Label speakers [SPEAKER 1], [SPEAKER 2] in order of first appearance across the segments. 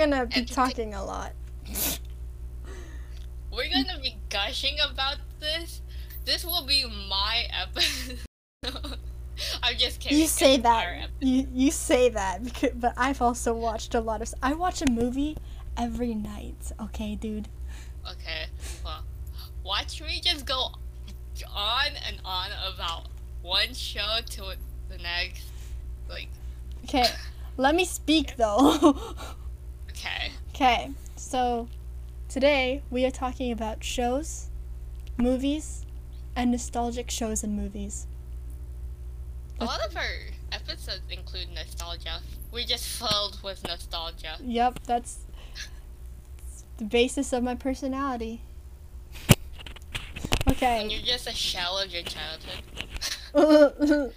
[SPEAKER 1] gonna be talking a lot.
[SPEAKER 2] We're gonna be gushing about this. This will be my episode. I'm just kidding.
[SPEAKER 1] You say that. You you say that, because, but I've also watched a lot of. I watch a movie every night. Okay, dude.
[SPEAKER 2] Okay, well, watch me just go on and on about one show to the next. Like,
[SPEAKER 1] Okay, let me speak though.
[SPEAKER 2] Okay.
[SPEAKER 1] okay, so today we are talking about shows, movies, and nostalgic shows and movies.
[SPEAKER 2] A lot of our episodes include nostalgia. We're just filled with nostalgia.
[SPEAKER 1] Yep, that's the basis of my personality. Okay.
[SPEAKER 2] And you're just a shell of your childhood.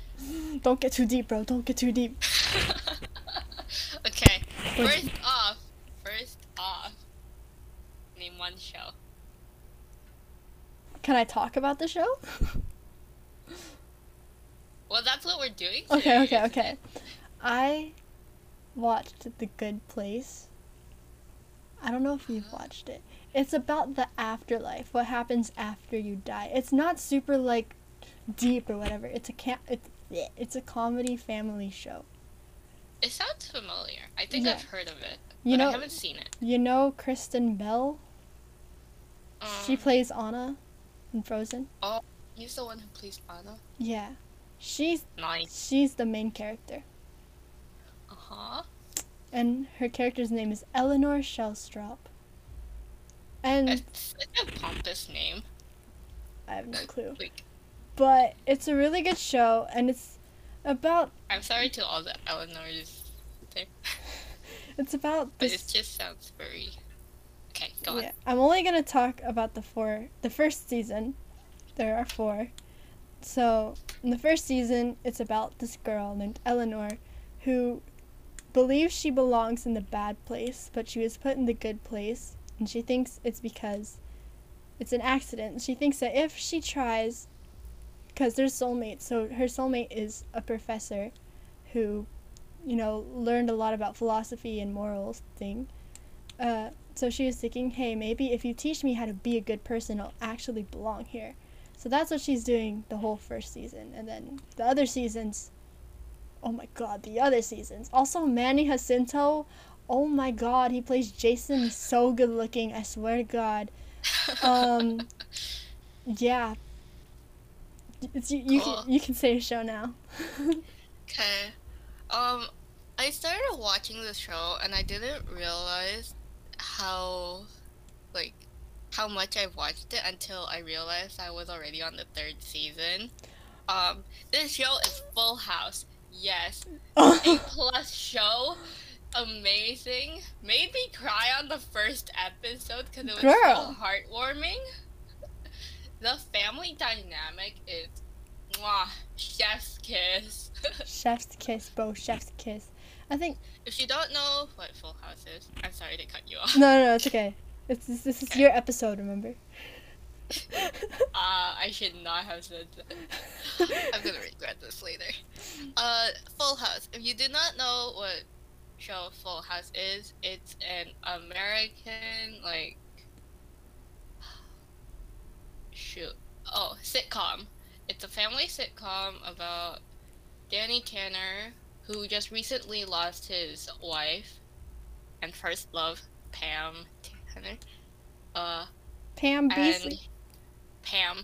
[SPEAKER 1] Don't get too deep, bro. Don't get too deep.
[SPEAKER 2] okay,
[SPEAKER 1] What-
[SPEAKER 2] first off, first off, name one show.
[SPEAKER 1] Can I talk about the show?
[SPEAKER 2] Well, that's what we're doing.
[SPEAKER 1] Okay,
[SPEAKER 2] today,
[SPEAKER 1] okay,
[SPEAKER 2] isn't
[SPEAKER 1] okay.
[SPEAKER 2] it?
[SPEAKER 1] I watched The Good Place. I don't know if you've uh-huh. watched it. It's about the afterlife, what happens after you die. It's not super like deep or whatever. It's a ca- it's it's a comedy family show.
[SPEAKER 2] It sounds familiar. I think
[SPEAKER 1] Yeah.
[SPEAKER 2] I've heard of it.
[SPEAKER 1] You
[SPEAKER 2] but
[SPEAKER 1] know-
[SPEAKER 2] I haven't seen it.
[SPEAKER 1] You know Kristen Bell? She
[SPEAKER 2] Um,
[SPEAKER 1] plays Anna in Frozen.
[SPEAKER 2] Oh, he's the one who plays Anna.
[SPEAKER 1] Yeah. She's
[SPEAKER 2] Nice.
[SPEAKER 1] she's the main character.
[SPEAKER 2] Uh huh.
[SPEAKER 1] And her character's name is Eleanor Shellstrop. And
[SPEAKER 2] It's, it's a pompous name.
[SPEAKER 1] I have no clue.
[SPEAKER 2] Like,
[SPEAKER 1] But it's a really good show and it's about
[SPEAKER 2] I'm sorry to all the Eleanors there,
[SPEAKER 1] it's about
[SPEAKER 2] but
[SPEAKER 1] this
[SPEAKER 2] it just sounds very. Okay, go
[SPEAKER 1] yeah, I'm only gonna talk about the four the first season. There are four. So in the first season it's about this girl named Eleanor who believes she belongs in the bad place, but she was put in the good place and she thinks it's because it's an accident. She thinks that if she tries because they're soulmates, so her soulmate is a professor who, you know, learned a lot about philosophy and morals thing. Uh, so she was thinking, hey, maybe if you teach me how to be a good person, I'll actually belong here. So that's what she's doing the whole first season. And then the other seasons, oh my god, the other seasons. Also, Manny Jacinto, oh my god, he plays Jason. So good looking, I swear to god. Um, yeah. It's, you, you,
[SPEAKER 2] Cool.
[SPEAKER 1] can, you can say a show now.
[SPEAKER 2] Okay. Um, I started watching the show and I didn't realize how, like, how much I watched it until I realized I was already on the third season. Um, this show is Full House. Yes, A plus show. Amazing. Made me cry on the first episode because it was
[SPEAKER 1] Girl.
[SPEAKER 2] so heartwarming. The family dynamic is, mwah, chef's kiss.
[SPEAKER 1] chef's kiss, bro, chef's kiss. I think
[SPEAKER 2] If you don't know what Full House is, I'm sorry to cut you off.
[SPEAKER 1] No, no, no, it's okay. It's this, this is your episode, remember?
[SPEAKER 2] Uh, I should not have said that. I'm gonna regret this later. Uh, Full House. If you do not know what show Full House is, it's an American like shoot. Oh, sitcom. It's a family sitcom about Danny Tanner, who just recently lost his wife and first love, Pam Tanner. Uh,
[SPEAKER 1] Pam Beesly.
[SPEAKER 2] Pam.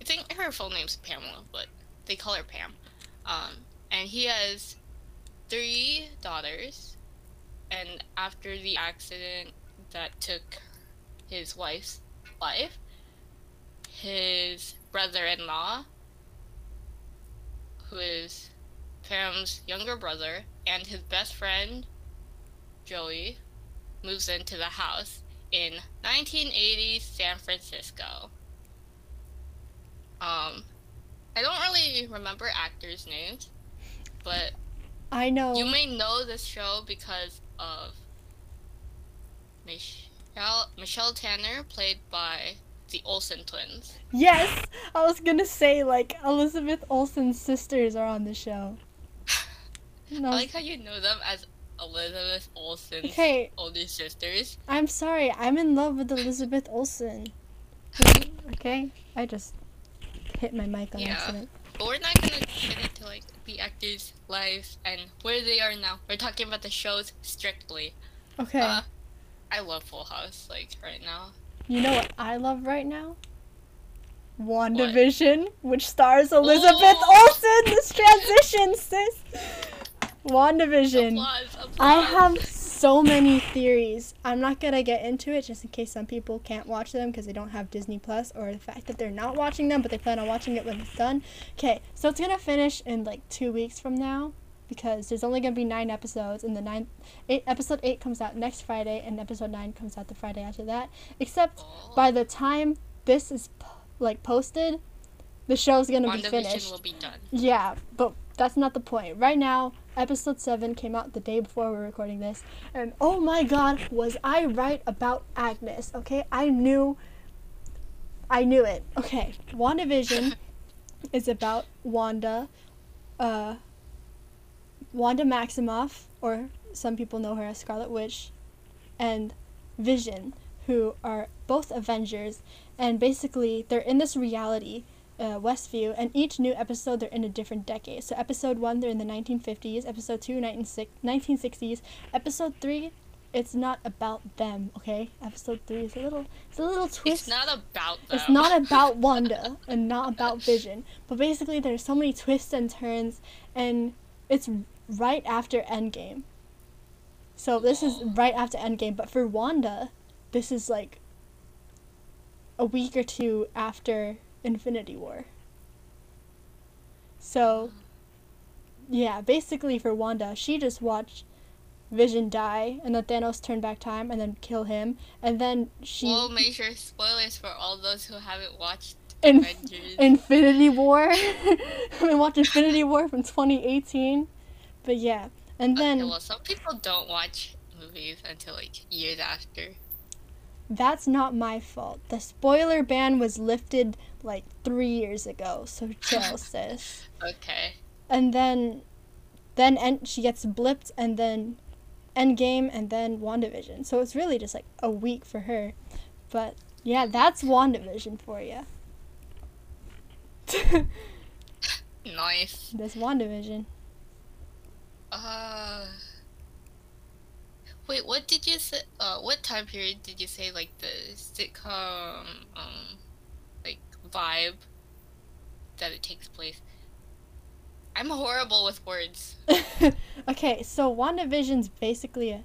[SPEAKER 2] I think her full name's Pamela, but they call her Pam. Um, and he has three daughters. And after the accident that took his wife's life, his brother-in-law, who is Pam's younger brother, and his best friend, Joey, moves into the house in 1980 San Francisco. Um, I don't really remember actors' names, but
[SPEAKER 1] I know.
[SPEAKER 2] you may know this show because of Michelle Michelle Tanner, played by the Olsen twins.
[SPEAKER 1] Yes, I was gonna say like Elizabeth Olsen's sisters are on the show. And I
[SPEAKER 2] like how you know them as Elizabeth Olsen's
[SPEAKER 1] Okay.
[SPEAKER 2] older sisters.
[SPEAKER 1] I'm sorry, I'm in love with Elizabeth Olsen. Okay, I just hit my mic on
[SPEAKER 2] Yeah.
[SPEAKER 1] accident.
[SPEAKER 2] But we're not gonna get into like the actors' lives and where they are now. We're talking about the shows strictly.
[SPEAKER 1] Okay,
[SPEAKER 2] Uh, I love Full House, like right now.
[SPEAKER 1] you know what I love right now? WandaVision, which stars Elizabeth
[SPEAKER 2] Ooh.
[SPEAKER 1] Olsen. This transition, sis. WandaVision.
[SPEAKER 2] Applause, applause.
[SPEAKER 1] I have so many theories. I'm not gonna get into it just in case some people can't watch them because they don't have Disney Plus or the fact that they're not watching them, but they plan on watching it when it's done. Okay, so it's gonna finish in like two weeks from now because there's only gonna be nine episodes, and the nine, eight, episode eight comes out next Friday, and episode nine comes out the Friday after that. Except by the time this is p- like posted, the show's gonna be
[SPEAKER 2] WandaVision
[SPEAKER 1] finished.
[SPEAKER 2] will be done.
[SPEAKER 1] Yeah, but that's not the point. Right now, episode 7 came out the day before we're recording this, and oh my god, was I right about Agnes, okay? I knew. I knew it. Okay, WandaVision is about Wanda, uh, Wanda Maximoff, or some people know her as Scarlet Witch, and Vision, who are both Avengers, and basically they're in this reality uh, Westview, and each new episode they're in a different decade. So episode one they're in the 1950s, episode two 1960 1960s, episode three it's not about them. Okay, episode three is a little it's a little twist.
[SPEAKER 2] It's not about them.
[SPEAKER 1] It's not about Wanda and not about Vision, but basically there's so many twists and turns, and it's right after Endgame. So this is right after Endgame, but for Wanda, this is like a week or two after Infinity War. So, yeah, basically for Wanda, she just watched Vision die, and then Thanos turn back time and then kill him, and then she
[SPEAKER 2] We'll make sure spoilers for all those who haven't watched
[SPEAKER 1] in
[SPEAKER 2] Avengers.
[SPEAKER 1] Infinity War. we watched Infinity War from 2018, but yeah, and then
[SPEAKER 2] okay, well, some people don't watch movies until like years after.
[SPEAKER 1] That's not my fault. The spoiler ban was lifted like three years ago, so chill, sis.
[SPEAKER 2] Okay.
[SPEAKER 1] And then, then en- she gets blipped, and then Endgame, and then WandaVision. So it's really just like a week for her. But yeah, that's WandaVision for you.
[SPEAKER 2] Nice.
[SPEAKER 1] That's WandaVision.
[SPEAKER 2] Uh. Wait, what did you say? Uh, what time period did you say like the sitcom um, like vibe that it takes place? I'm horrible with words.
[SPEAKER 1] okay, so WandaVision's basically a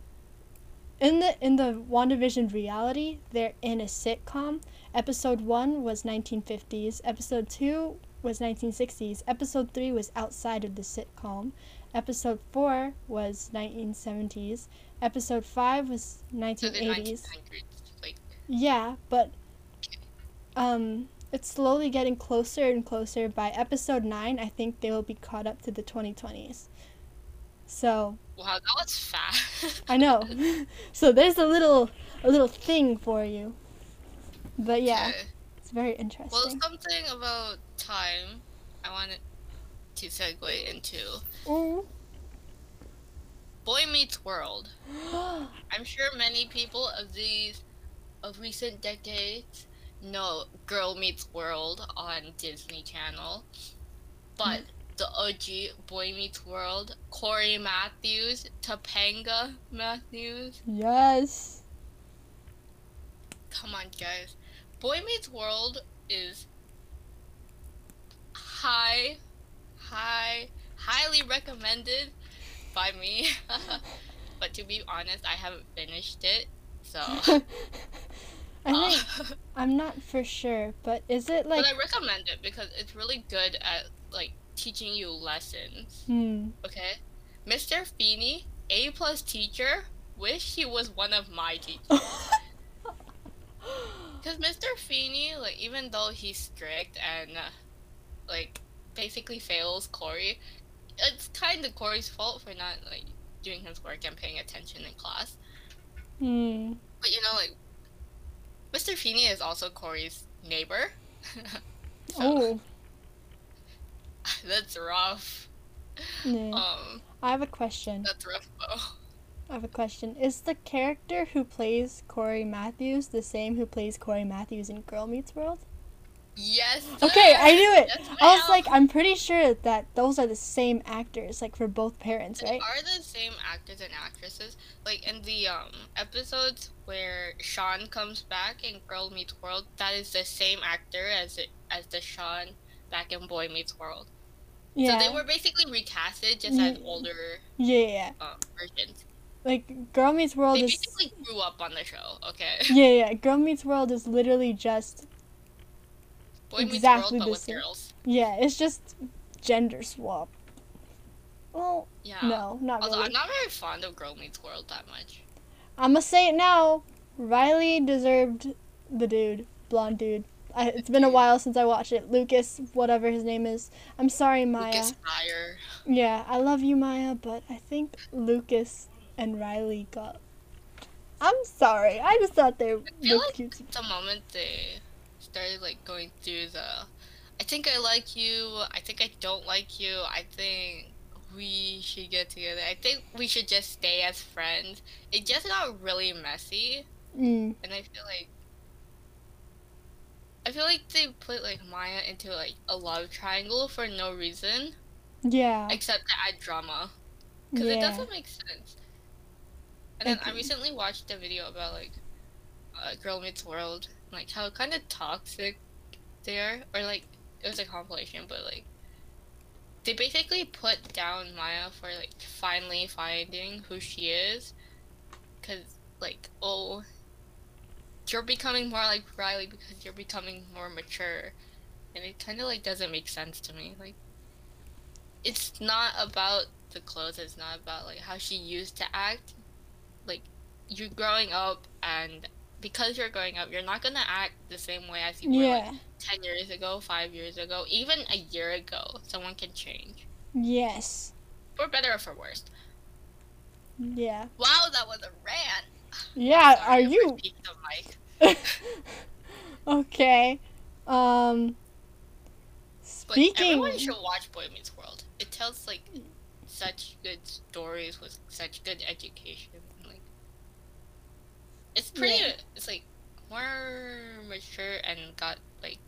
[SPEAKER 1] in the in the WandaVision reality, they're in a sitcom. Episode 1 was 1950s, episode 2 was 1960s, episode 3 was outside of the sitcom. Episode 4 was 1970s, episode 5 was
[SPEAKER 2] So the
[SPEAKER 1] 1980s.
[SPEAKER 2] 1900s, like
[SPEAKER 1] Yeah, but um it's slowly getting closer and closer. By episode 9, I think they will be caught up to the 2020s. So,
[SPEAKER 2] wow, that was fast.
[SPEAKER 1] I know. so there's a little a little thing for you. But yeah,
[SPEAKER 2] Okay.
[SPEAKER 1] it's very interesting.
[SPEAKER 2] Well, something about time I wanted to segue into
[SPEAKER 1] Ooh.
[SPEAKER 2] Boy Meets World. I'm sure many people of these of recent decades know Girl Meets World on Disney Channel. But mm-hmm. the OG Boy Meets World, Cory Matthews, Topanga Matthews.
[SPEAKER 1] yes.
[SPEAKER 2] Come on, guys. Boy Meets World is high, high, highly recommended by me. but to be honest, I haven't finished it. So,
[SPEAKER 1] I
[SPEAKER 2] uh,
[SPEAKER 1] think I'm not for sure, but is it like
[SPEAKER 2] but I recommend it because it's really good at like teaching you lessons.
[SPEAKER 1] hmm
[SPEAKER 2] Okay, Mr. Feeney, A plus teacher. Wish he was one of my teachers. Because Mr. Feeney, like, even though he's strict and, uh, like, basically fails Cory, it's kind of Cory's fault for not, like, doing his work and paying attention in class.
[SPEAKER 1] hmm
[SPEAKER 2] But, you know, like, Mr. Feeney is also Cory's neighbor. So,
[SPEAKER 1] Oh,
[SPEAKER 2] that's rough.
[SPEAKER 1] yeah.
[SPEAKER 2] Um,
[SPEAKER 1] I have a question.
[SPEAKER 2] that's rough though.
[SPEAKER 1] I have a question. Is the character who plays Cory Matthews the same who plays Cory Matthews in Girl Meets World?
[SPEAKER 2] Yes.
[SPEAKER 1] Okay, I knew it.
[SPEAKER 2] Yes,
[SPEAKER 1] I was like, I'm pretty sure that those are the same actors, like for both parents,
[SPEAKER 2] They
[SPEAKER 1] right?
[SPEAKER 2] are the same actors and actresses. Like in the um episodes where Sean comes back in Girl Meets World, that is the same actor as it as the Sean back in Boy Meets World.
[SPEAKER 1] Yeah.
[SPEAKER 2] So they were basically recasted just as
[SPEAKER 1] Mm.
[SPEAKER 2] older
[SPEAKER 1] yeah, yeah.
[SPEAKER 2] uh, versions.
[SPEAKER 1] Like Girl Meets World
[SPEAKER 2] They
[SPEAKER 1] is
[SPEAKER 2] basically grew up on the show. Okay.
[SPEAKER 1] Yeah, yeah. Girl Meets World is literally just Exactly
[SPEAKER 2] World,
[SPEAKER 1] the same.
[SPEAKER 2] girls.
[SPEAKER 1] yeah, it's just gender swap. Well,
[SPEAKER 2] Yeah.
[SPEAKER 1] no, not
[SPEAKER 2] Although
[SPEAKER 1] really.
[SPEAKER 2] I'm not very fond of Girl Meets World that much.
[SPEAKER 1] I'm gonna say it now. Riley deserved the dude, blonde dude. I, it's been a while since I watched it. Lucas, whatever his name is. I'm sorry, Maya.
[SPEAKER 2] Lucas Friar.
[SPEAKER 1] Yeah, I love you, Maya, but I think Lucas and Riley got. I'm sorry. I just thought they
[SPEAKER 2] feel
[SPEAKER 1] looked
[SPEAKER 2] like-
[SPEAKER 1] cute.
[SPEAKER 2] The moment they started like going through the, I think I like you. I think I don't like you. I think we should get together. I think we should just stay as friends. It just got really messy,
[SPEAKER 1] Mm,
[SPEAKER 2] and I feel like. I feel like they put like Maya into like a love triangle for no reason
[SPEAKER 1] yeah.
[SPEAKER 2] except to add drama. because it doesn't make sense. And then I recently watched a video about like uh, Girl Meets World, like how kind of toxic they are, or like it was a compilation, but like they basically put down Maya for like finally finding who she is, because like oh, you're becoming more like Riley because you're becoming more mature, and it kind of like doesn't make sense to me. Like it's not about the clothes. It's not about like how she used to act. Like you're growing up, and because you're growing up, you're not gonna act the same way as you were like ten years ago, five years ago, even a year ago. Someone can change
[SPEAKER 1] Yes.
[SPEAKER 2] for better or for worse.
[SPEAKER 1] Yeah.
[SPEAKER 2] Wow, that was a rant.
[SPEAKER 1] Yeah. Are you?
[SPEAKER 2] peaked the mic.
[SPEAKER 1] okay. Um.
[SPEAKER 2] But
[SPEAKER 1] Speaking.
[SPEAKER 2] everyone should watch Boy Meets World. It tells like such good stories with such good education. It's pretty.
[SPEAKER 1] Yeah.
[SPEAKER 2] It's like more mature and got like.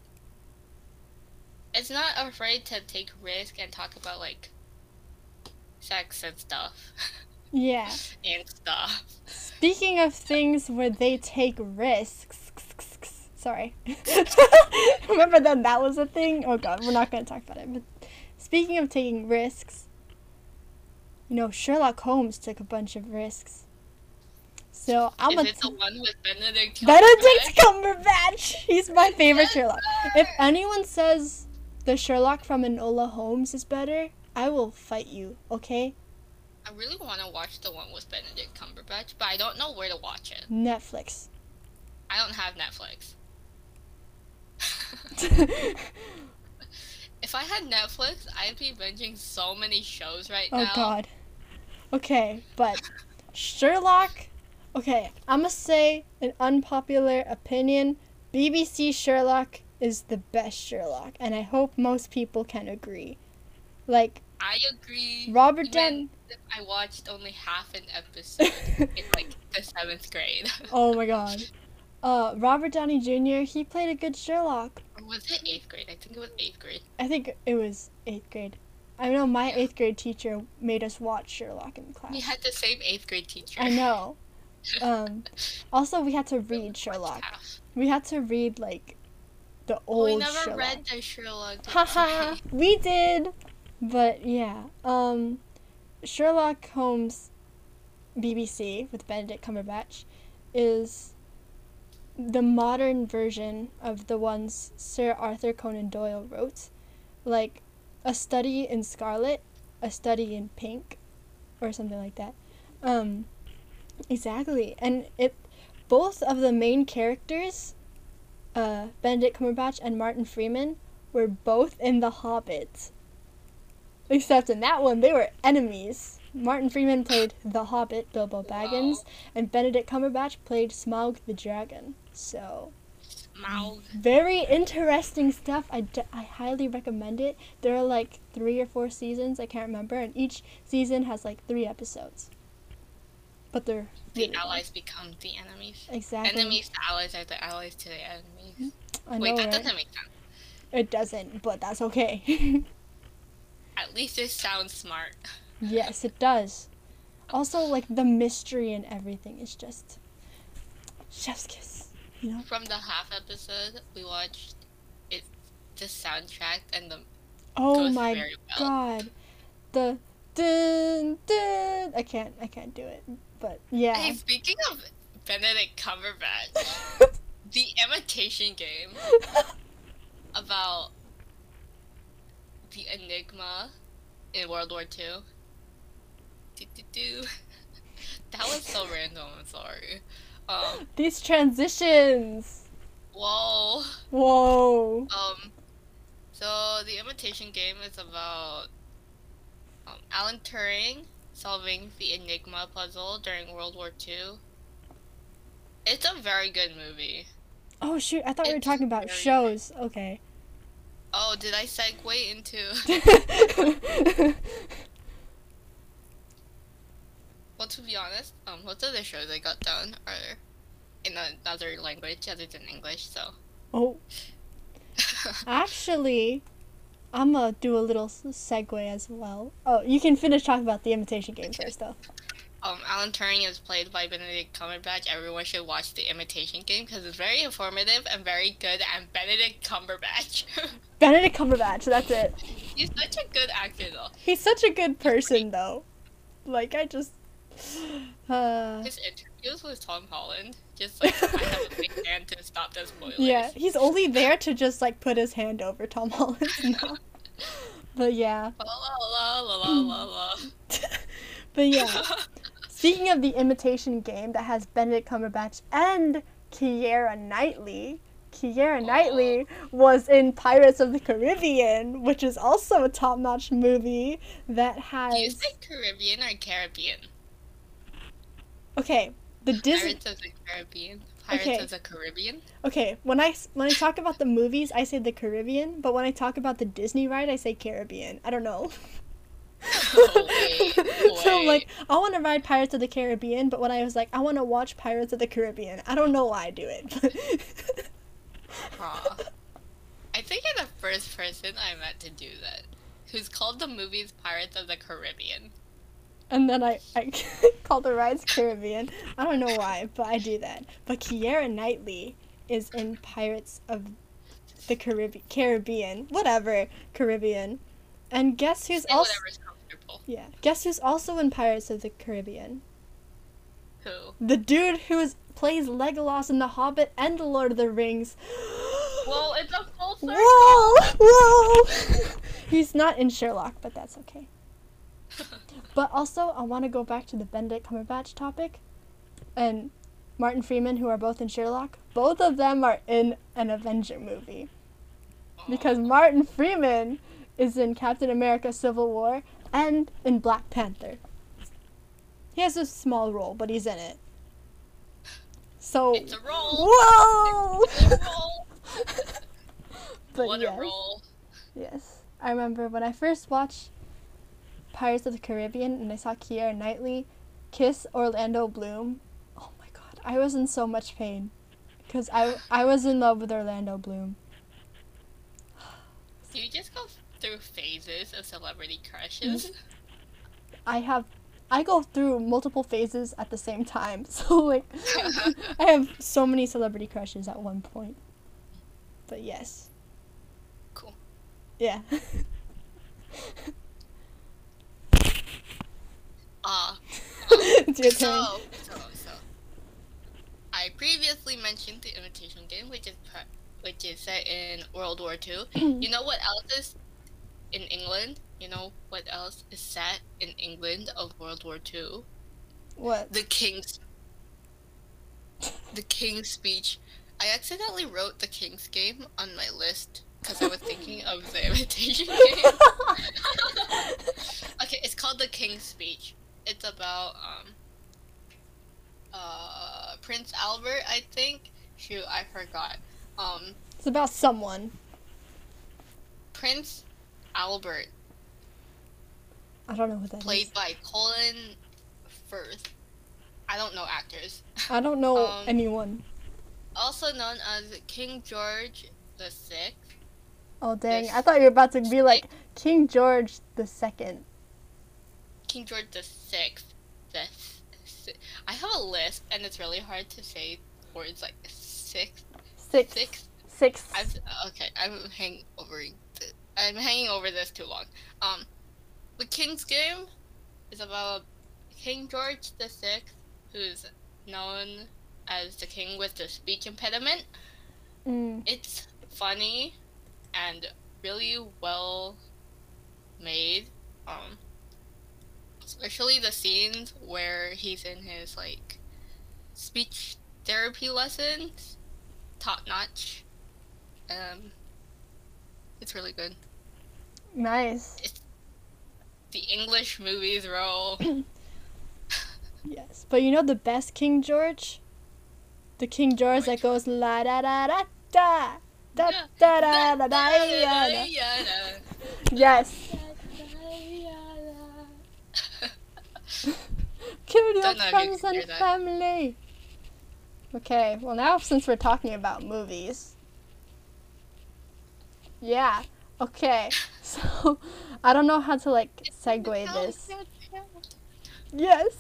[SPEAKER 2] It's not afraid to take risk and talk about like sex and stuff
[SPEAKER 1] Yeah.
[SPEAKER 2] and stuff.
[SPEAKER 1] Speaking of things where they take risks. Sorry. Remember that that was a thing? Oh god, we're not going to talk about it. But speaking of taking risks, you know, Sherlock Holmes took a bunch of risks. So I'm
[SPEAKER 2] Is
[SPEAKER 1] gonna
[SPEAKER 2] it the one with Benedict? Cumberbatch?
[SPEAKER 1] Benedict
[SPEAKER 2] Cumberbatch?
[SPEAKER 1] Cumberbatch. He's my favorite
[SPEAKER 2] Yes,
[SPEAKER 1] Sherlock.
[SPEAKER 2] sir!
[SPEAKER 1] If anyone says the Sherlock from Enola Holmes is better, I will fight you. Okay?
[SPEAKER 2] I really want to watch the one with Benedict Cumberbatch, but I don't know where to watch it.
[SPEAKER 1] Netflix.
[SPEAKER 2] I don't have Netflix. if I had Netflix, I'd be binging so many shows right
[SPEAKER 1] Oh
[SPEAKER 2] now.
[SPEAKER 1] Oh God. Okay, but Sherlock. Okay, I'm gonna say an unpopular opinion. BBC Sherlock is the best Sherlock, and I hope most people can agree. Like
[SPEAKER 2] I agree.
[SPEAKER 1] Robert
[SPEAKER 2] even
[SPEAKER 1] Down.
[SPEAKER 2] I watched only half an episode in like the seventh grade.
[SPEAKER 1] oh my god. Uh, Robert Downey Jr. He played a good Sherlock.
[SPEAKER 2] was it eighth grade? I think it was eighth grade.
[SPEAKER 1] I think it was eighth grade. I know my
[SPEAKER 2] Yeah.
[SPEAKER 1] eighth grade teacher made us watch Sherlock in class.
[SPEAKER 2] We had the same eighth grade teacher.
[SPEAKER 1] I know. Um, also, we had to read Sherlock. We had to read like the old
[SPEAKER 2] we never
[SPEAKER 1] Sherlock.
[SPEAKER 2] read the Sherlock.
[SPEAKER 1] Haha,
[SPEAKER 2] we?
[SPEAKER 1] we did. But yeah, um, Sherlock Holmes, BBC with Benedict Cumberbatch, is the modern version of the ones Sir Arthur Conan Doyle wrote, like a study in scarlet, a study in pink, or something like that. Um, exactly, and it, both of the main characters, uh, Benedict Cumberbatch and Martin Freeman, were both in The Hobbit. Except in that one, they were enemies. Martin Freeman played The Hobbit, Bilbo Baggins, and Benedict Cumberbatch played Smaug the Dragon. So,
[SPEAKER 2] Smaug.
[SPEAKER 1] Very interesting stuff. I, d- I highly recommend it. There are like three or four seasons, I can't remember, and each season has like three episodes. But they're
[SPEAKER 2] The allies become the enemies.
[SPEAKER 1] Exactly.
[SPEAKER 2] Enemies to allies are the allies to the enemies. Mm-hmm.
[SPEAKER 1] I know,
[SPEAKER 2] Wait, that
[SPEAKER 1] right?
[SPEAKER 2] doesn't make sense.
[SPEAKER 1] It doesn't, but that's okay.
[SPEAKER 2] At least it sounds smart.
[SPEAKER 1] yes, it does. Also, like the mystery and everything is just chef's kiss. You know?
[SPEAKER 2] From the half episode we watched, it the soundtrack and the
[SPEAKER 1] Oh my
[SPEAKER 2] well.
[SPEAKER 1] god, the dun dun. I can't. I can't do it. But yeah.
[SPEAKER 2] Hey, speaking of Benedict Cumberbatch, the imitation game about the Enigma in World War Two. Do, do, do. That was so random. I'm sorry. Um.
[SPEAKER 1] These transitions.
[SPEAKER 2] Whoa.
[SPEAKER 1] Whoa.
[SPEAKER 2] Um, so the imitation game is about um, Alan Turing solving the Enigma puzzle during World War II. It's a very good movie.
[SPEAKER 1] Oh shoot! I thought we were talking about shows. Okay.
[SPEAKER 2] Oh, did I segue into? well, to be honest, um, most of the shows I got done are in another language other than English. So,
[SPEAKER 1] oh, actually, I'm gonna do a little segue as well. Oh, you can finish talking about the imitation game
[SPEAKER 2] Okay.
[SPEAKER 1] first, though.
[SPEAKER 2] um, Alan Turing is played by Benedict Cumberbatch. Everyone should watch the imitation game because it's very informative and very good. And Benedict Cumberbatch,
[SPEAKER 1] Benedict Cumberbatch. That's it.
[SPEAKER 2] he's such a good actor though.
[SPEAKER 1] He's such a good person, though. Like I just. Uh,
[SPEAKER 2] His interviews with Tom Holland, just like I have a big hand to stop the spoilers.
[SPEAKER 1] yeah, he's only there to just like put his hand over Tom Holland's mouth. But yeah,
[SPEAKER 2] La la la
[SPEAKER 1] but yeah. Speaking of the imitation game that has Benedict Cumberbatch and Keira Knightley, Keira uh-huh. Knightley was in Pirates of the Caribbean, which is also a top-notch movie that
[SPEAKER 2] Do you
[SPEAKER 1] has
[SPEAKER 2] say Caribbean or Caribbean?
[SPEAKER 1] okay. The Disney
[SPEAKER 2] Pirates of the Caribbean. Pirates
[SPEAKER 1] Okay.
[SPEAKER 2] of the Caribbean.
[SPEAKER 1] okay when I when I talk about the movies, I say the Caribbean, but when I talk about the Disney ride, I say Caribbean. I don't know.
[SPEAKER 2] Oh, wait,
[SPEAKER 1] so I'm like. I want to ride Pirates of the Caribbean, but when I was like, I want to watch Pirates of the Caribbean, I don't know why I do it.
[SPEAKER 2] Aw. I think you're the first person I met to do that. Who's called the movies Pirates of the Caribbean.
[SPEAKER 1] And then I, I call the rides Caribbean. I don't know why, but I do that. But Keira Knightley is in Pirates of the Caribbean, Caribbean, whatever, Caribbean. And guess who's also
[SPEAKER 2] comfortable.
[SPEAKER 1] yeah, guess who's also in Pirates of the Caribbean?
[SPEAKER 2] Who?
[SPEAKER 1] The dude who is, plays Legolas in The Hobbit and The Lord of the Rings.
[SPEAKER 2] Well, it's a full circle.
[SPEAKER 1] Whoa! Whoa! He's not in Sherlock, but that's okay. But also, I want to go back to the Benedict Cumberbatch topic and Martin Freeman, who are both in Sherlock. Both of them are in an Avenger movie because Martin Freeman is in Captain America: Civil War and in Black Panther. He has a small role, but he's in it. So,
[SPEAKER 2] It's a roll.
[SPEAKER 1] whoa!
[SPEAKER 2] It's a roll.
[SPEAKER 1] but
[SPEAKER 2] what
[SPEAKER 1] yes.
[SPEAKER 2] a roll.
[SPEAKER 1] Yes. I remember when I first watched Pirates of the Caribbean and I saw Keira Knightley kiss Orlando Bloom. Oh my god. I was in so much pain. Because I, I was in love with Orlando Bloom.
[SPEAKER 2] Do you just go through phases of celebrity crushes? Mm-hmm.
[SPEAKER 1] I have. I go through multiple phases at the same time. So, like, I have so many celebrity crushes at one point. But yes.
[SPEAKER 2] Cool.
[SPEAKER 1] Yeah.
[SPEAKER 2] Ah.
[SPEAKER 1] it's your turn.
[SPEAKER 2] So, so, so. I previously mentioned the Imitation Game, which is pre- which is set in World War II. you know what else is in England? You know what else is set in England of World War II?
[SPEAKER 1] What?
[SPEAKER 2] The King's the King's speech. I accidentally wrote the King's Game on my list because I was thinking of the Imitation Game. okay, it's called the King's Speech. It's about um uh Prince Albert, I think. Shoot, I forgot. Um,
[SPEAKER 1] It's about someone.
[SPEAKER 2] Prince Albert,
[SPEAKER 1] I don't know who that is.
[SPEAKER 2] played by Colin Firth. I don't know actors.
[SPEAKER 1] I don't know
[SPEAKER 2] um,
[SPEAKER 1] anyone.
[SPEAKER 2] Also known as King George the Sixth.
[SPEAKER 1] Oh dang! I thought you were about to be like King George the Second.
[SPEAKER 2] King George the Sixth. The si- I have a list, and it's really hard to say words like six,
[SPEAKER 1] Six.
[SPEAKER 2] six.
[SPEAKER 1] Six.
[SPEAKER 2] I've okay. I'm hanging over. I'm hanging over this too long. Um, the King's Game is about King George the Sixth, who's known as the king with the speech impediment.
[SPEAKER 1] Mm.
[SPEAKER 2] It's funny and really well made. Um, especially the scenes where he's in his like speech therapy lessons, top notch. Um, it's really good.
[SPEAKER 1] Nice.
[SPEAKER 2] It's, The English movies roll.
[SPEAKER 1] Yes, but you know the best King George? The King George that goes la da da da da da da da da da da. da. Yes. Kill your
[SPEAKER 2] if you
[SPEAKER 1] friends and family. Okay, well now since we're talking about movies. Yeah. Okay. So I don't know how to like segue this. Yes.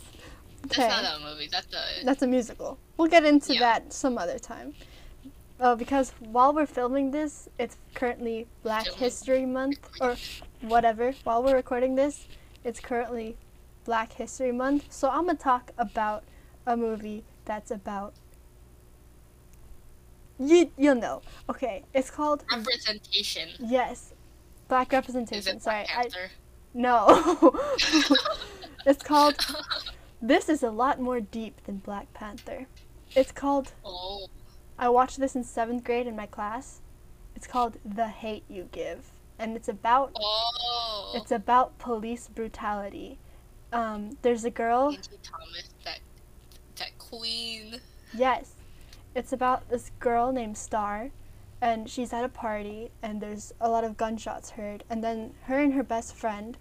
[SPEAKER 2] That's not a movie. That's a.
[SPEAKER 1] That's a musical. We'll get into
[SPEAKER 2] Yeah.
[SPEAKER 1] that some other time. Uh, because while we're filming this, it's currently Black History Month or whatever. While we're recording this, it's currently Black History Month. So I'm gonna talk about a movie that's about you. You'll know. Okay, it's called
[SPEAKER 2] representation.
[SPEAKER 1] yes, Black representation.
[SPEAKER 2] it
[SPEAKER 1] Sorry,
[SPEAKER 2] Black
[SPEAKER 1] I
[SPEAKER 2] Panther?
[SPEAKER 1] no. it's called. This is a lot more deep than Black Panther. It's called
[SPEAKER 2] oh,
[SPEAKER 1] I watched this in seventh grade in my class. It's called The Hate You Give, and it's about
[SPEAKER 2] oh.
[SPEAKER 1] it's about police brutality. Um, there's a girl.
[SPEAKER 2] Angie Thomas, that that queen.
[SPEAKER 1] Yes, it's about this girl named Star, and she's at a party, and there's a lot of gunshots heard, and then her and her best friend,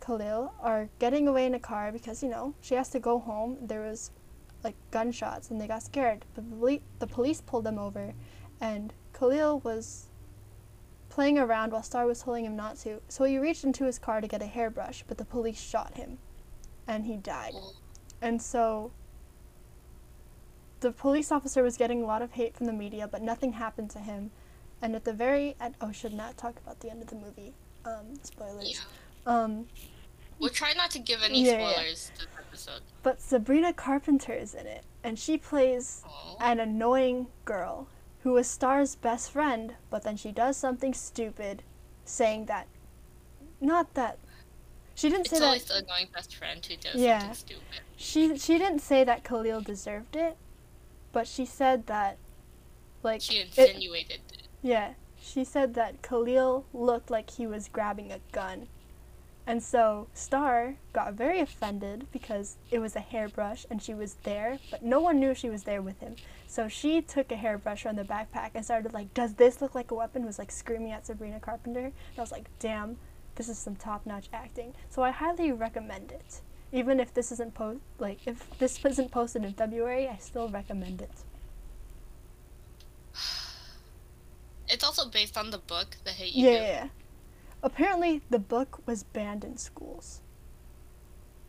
[SPEAKER 1] Khalil, are getting away in a car because you know she has to go home. There was like gunshots, and they got scared. But the, poli- the police pulled them over, and Khalil was playing around while Star was telling him not to. So he reached into his car to get a hairbrush, but the police shot him, and he died. And so the police officer was getting a lot of hate from the media, but nothing happened to him. And at the very end, oh, should not talk about the end of the movie. Um, spoilers.
[SPEAKER 2] yeah.
[SPEAKER 1] Um,
[SPEAKER 2] We'll try not to give any
[SPEAKER 1] Yeah, yeah.
[SPEAKER 2] spoilers this episode.
[SPEAKER 1] but Sabrina Carpenter is in it, and she plays an annoying girl who is Star's best friend, but then she does something stupid, saying that, not that, she didn't
[SPEAKER 2] It's
[SPEAKER 1] say
[SPEAKER 2] always
[SPEAKER 1] that.
[SPEAKER 2] the annoying best friend who does
[SPEAKER 1] Yeah.
[SPEAKER 2] something stupid.
[SPEAKER 1] She she didn't say that Khalil deserved it, but she said that, like,
[SPEAKER 2] She insinuated.
[SPEAKER 1] it-
[SPEAKER 2] insinuated.
[SPEAKER 1] Yeah, she said that Khalil looked like he was grabbing a gun. And so Star got very offended because it was a hairbrush and she was there, but no one knew she was there with him. So she took a hairbrush from the backpack and started like, "Does this look like a weapon?" Was like screaming at Sabrina Carpenter. And I was like, "Damn, this is some top-notch acting." So I highly recommend it. Even if this isn't post like if this isn't posted in February, I still recommend it.
[SPEAKER 2] It's also based on the book, The Hate You
[SPEAKER 1] yeah, yeah. Apparently, the book was banned in schools.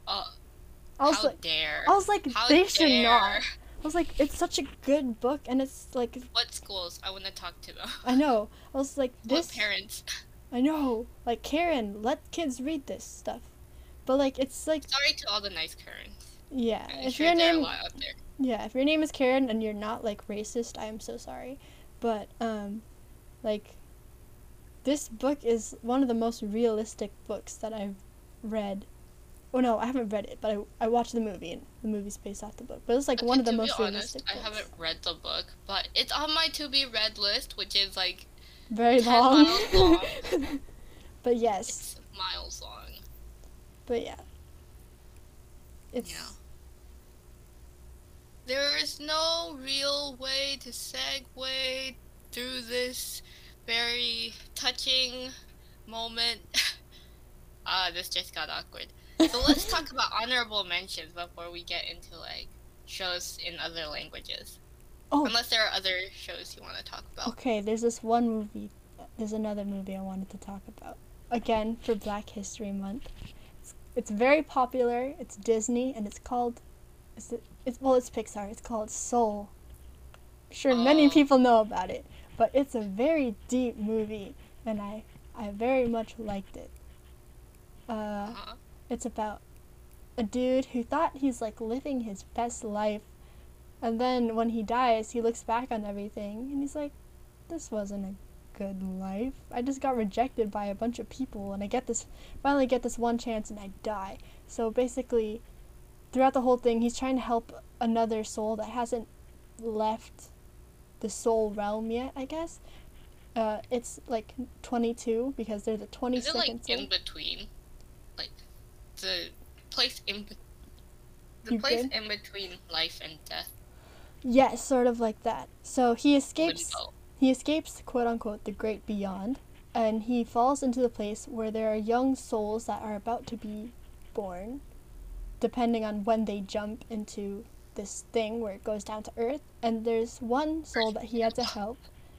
[SPEAKER 2] Oh,
[SPEAKER 1] I was
[SPEAKER 2] how
[SPEAKER 1] like,
[SPEAKER 2] dare.
[SPEAKER 1] I was like,
[SPEAKER 2] How
[SPEAKER 1] they should not. I was like, it's such a good book, and it's like,
[SPEAKER 2] What schools? I want to talk to them.
[SPEAKER 1] I know. I was like,
[SPEAKER 2] What
[SPEAKER 1] this.
[SPEAKER 2] parents?
[SPEAKER 1] I know. Like Karen, let kids read this stuff. But like, it's like,
[SPEAKER 2] Sorry to all the nice Karens.
[SPEAKER 1] yeah.
[SPEAKER 2] I'm
[SPEAKER 1] If
[SPEAKER 2] sure
[SPEAKER 1] your name,
[SPEAKER 2] lot out there.
[SPEAKER 1] yeah, if your name is Karen and you're not like racist, I am so sorry. But um, like, this book is one of the most realistic books that I've read. Oh no, I haven't read it, but I, I watched the movie and the movie's based off the book. But it's like one of the most
[SPEAKER 2] honest,
[SPEAKER 1] realistic
[SPEAKER 2] I
[SPEAKER 1] books.
[SPEAKER 2] haven't read the book, but it's on my to be read list, which is like
[SPEAKER 1] Very
[SPEAKER 2] 10
[SPEAKER 1] long.
[SPEAKER 2] long.
[SPEAKER 1] but yes,
[SPEAKER 2] it's miles long.
[SPEAKER 1] but yeah. It's
[SPEAKER 2] Yeah. There is no real way to segue through this very touching moment. Ah, this just got awkward. So let's talk about honorable mentions before we get into like shows in other languages.
[SPEAKER 1] Oh.
[SPEAKER 2] Unless there are other shows you want to talk about.
[SPEAKER 1] Okay, there's this one movie. There's another movie I wanted to talk about. Again, for Black History Month. It's, it's very popular. It's Disney, and it's called. Is it, it's well, it's Pixar. It's called Soul. I'm sure, many
[SPEAKER 2] Oh.
[SPEAKER 1] people know about it, but it's a very deep movie, and I I very much liked it. Uh,
[SPEAKER 2] Uh-huh.
[SPEAKER 1] it's about a dude who thought he's like living his best life. And then when he dies, he looks back on everything and he's like, this wasn't a good life. I just got rejected by a bunch of people and I get this, finally get this one chance and I die. So basically, throughout the whole thing, he's trying to help another soul that hasn't left the soul realm yet, I guess. Uh, it's like 22 because they're the 22nd
[SPEAKER 2] Is it like
[SPEAKER 1] soul.
[SPEAKER 2] in between? Like the place in the
[SPEAKER 1] You
[SPEAKER 2] place
[SPEAKER 1] good?
[SPEAKER 2] in between life and death.
[SPEAKER 1] Yes, sort of like that. So he escapes. He escapes, quote unquote, the great beyond, and he falls into the place where there are young souls that are about to be born, depending on when they jump into this thing where it goes down to earth. And there's one soul that he had to help.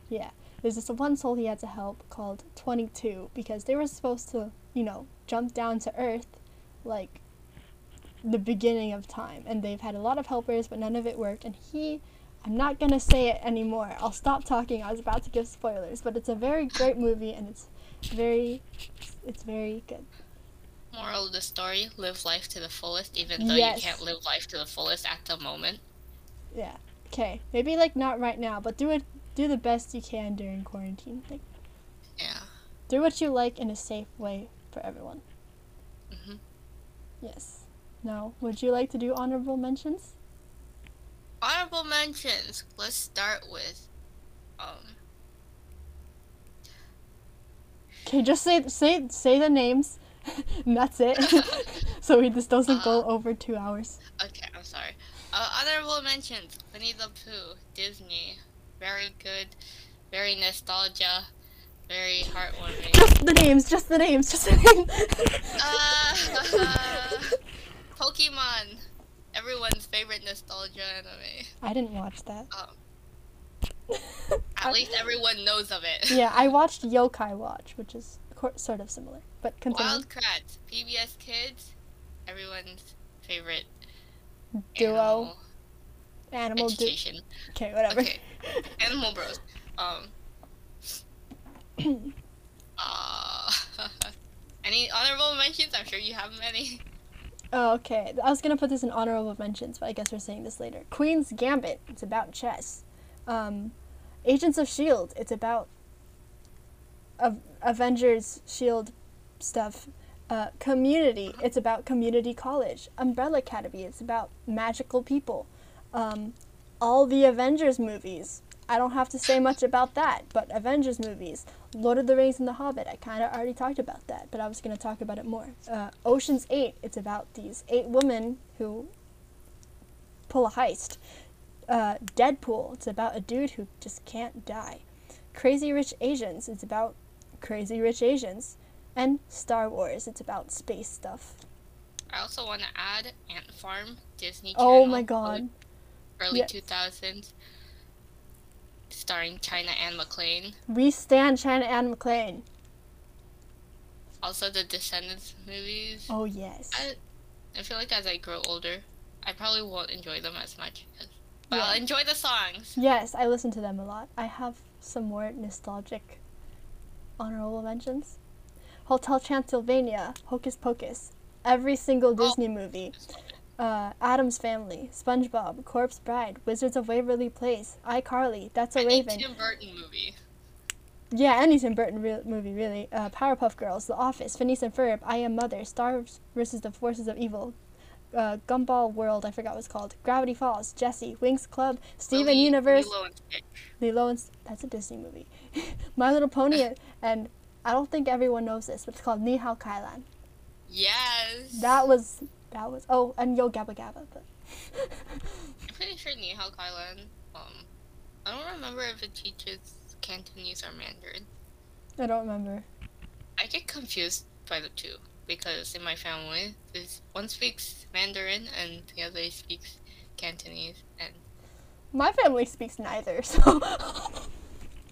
[SPEAKER 1] Yeah, there's this one soul he had to help called 22 because they were supposed to, you know, jump down to earth like the beginning of time. And they've had a lot of helpers, but none of it worked. And he I'm not gonna say it anymore. I'll stop talking. I was about to give spoilers, but it's a very great movie and it's very, it's very good.
[SPEAKER 2] Moral of the story: Live life to the fullest, even though
[SPEAKER 1] Yes.
[SPEAKER 2] you can't live life to the fullest at the moment.
[SPEAKER 1] Yeah. Okay. Maybe like not right now, but do it. Do the best you can during quarantine. Like
[SPEAKER 2] Yeah.
[SPEAKER 1] do what you like in a safe way for everyone.
[SPEAKER 2] Mhm.
[SPEAKER 1] Yes. Now, would you like to do honorable mentions?
[SPEAKER 2] Honorable mentions. Let's start with, um,
[SPEAKER 1] Okay, just say say say the names. and that's it. so we, this doesn't go
[SPEAKER 2] Uh,
[SPEAKER 1] over two hours.
[SPEAKER 2] Okay, I'm sorry. Uh, honorable mentions: Winnie the Pooh, Disney, very good, very nostalgia, very heartwarming.
[SPEAKER 1] Just the names. Just the names. Just the names.
[SPEAKER 2] Uh, Pokemon, everyone's favorite nostalgia anime.
[SPEAKER 1] I didn't watch that.
[SPEAKER 2] Um, At least everyone knows of it.
[SPEAKER 1] yeah, I watched Yokai Watch, which is sort of similar. But continue.
[SPEAKER 2] Wild Kratts, PBS Kids, everyone's favorite
[SPEAKER 1] Duo,
[SPEAKER 2] animal
[SPEAKER 1] animal. Du-
[SPEAKER 2] education.
[SPEAKER 1] okay, whatever.
[SPEAKER 2] Okay. Animal Bros. Um. Uh, any honorable mentions? I'm sure you have many.
[SPEAKER 1] Oh, okay. I was gonna put this in honorable mentions, but I guess we're saying this later. Queen's Gambit. It's about chess. Um, Agents of Shield. It's about Av- Avengers Shield stuff. Uh, community. It's about community college. Umbrella Academy. It's about magical people. Um, all the Avengers movies. I don't have to say much about that, but Avengers movies. Lord of the Rings and The Hobbit. I kind of already talked about that, but I was going to talk about it more. Uh, Ocean's 8. It's about these eight women who pull a heist. Uh, Deadpool. It's about a dude who just can't die. Crazy Rich Asians. It's about crazy rich Asians. And Star Wars. It's about space stuff.
[SPEAKER 2] I also want to add Ant Farm, Disney Channel.
[SPEAKER 1] Oh my god.
[SPEAKER 2] Early
[SPEAKER 1] Yes.
[SPEAKER 2] 2000s. Starring China Anne McClain.
[SPEAKER 1] We stand China Anne McClain.
[SPEAKER 2] Also, the Descendants movies.
[SPEAKER 1] Oh, yes.
[SPEAKER 2] I, I feel like as I grow older, I probably won't enjoy them as much. 'cause- But
[SPEAKER 1] Yeah.
[SPEAKER 2] I'll enjoy the songs.
[SPEAKER 1] Yes, I listen to them a lot. I have some more nostalgic honorable mentions. Hotel Transylvania, Hocus Pocus, every single
[SPEAKER 2] Oh.
[SPEAKER 1] Disney movie, uh, Addams Family, SpongeBob, Corpse Bride, Wizards of Waverly Place, iCarly, That's a
[SPEAKER 2] Any
[SPEAKER 1] Raven.
[SPEAKER 2] Tim Burton movie.
[SPEAKER 1] Yeah, any Tim Burton re- movie, really. Uh, Powerpuff Girls, The Office, Phineas and Ferb, I Am Mother, Star versus the Forces of Evil, uh, Gumball World, I forgot what it's called, Gravity Falls, Jessie, Winx Club, Steven
[SPEAKER 2] Lily-
[SPEAKER 1] Universe,
[SPEAKER 2] Lilo and Stitch.
[SPEAKER 1] Lilo and that's a Disney movie. My Little Pony, and I don't think everyone knows this, but it's called Ni Hao Kai-Lan.
[SPEAKER 2] Yes.
[SPEAKER 1] That was that was oh, and Yo Gabba Gabba. But
[SPEAKER 2] I'm pretty sure Ni Hao Kai-Lan. Um, I don't remember if it teaches Cantonese or Mandarin?
[SPEAKER 1] I don't remember.
[SPEAKER 2] I get confused by the two because in my family, there's one speaks Mandarin and the other speaks Cantonese, and
[SPEAKER 1] My family speaks neither, so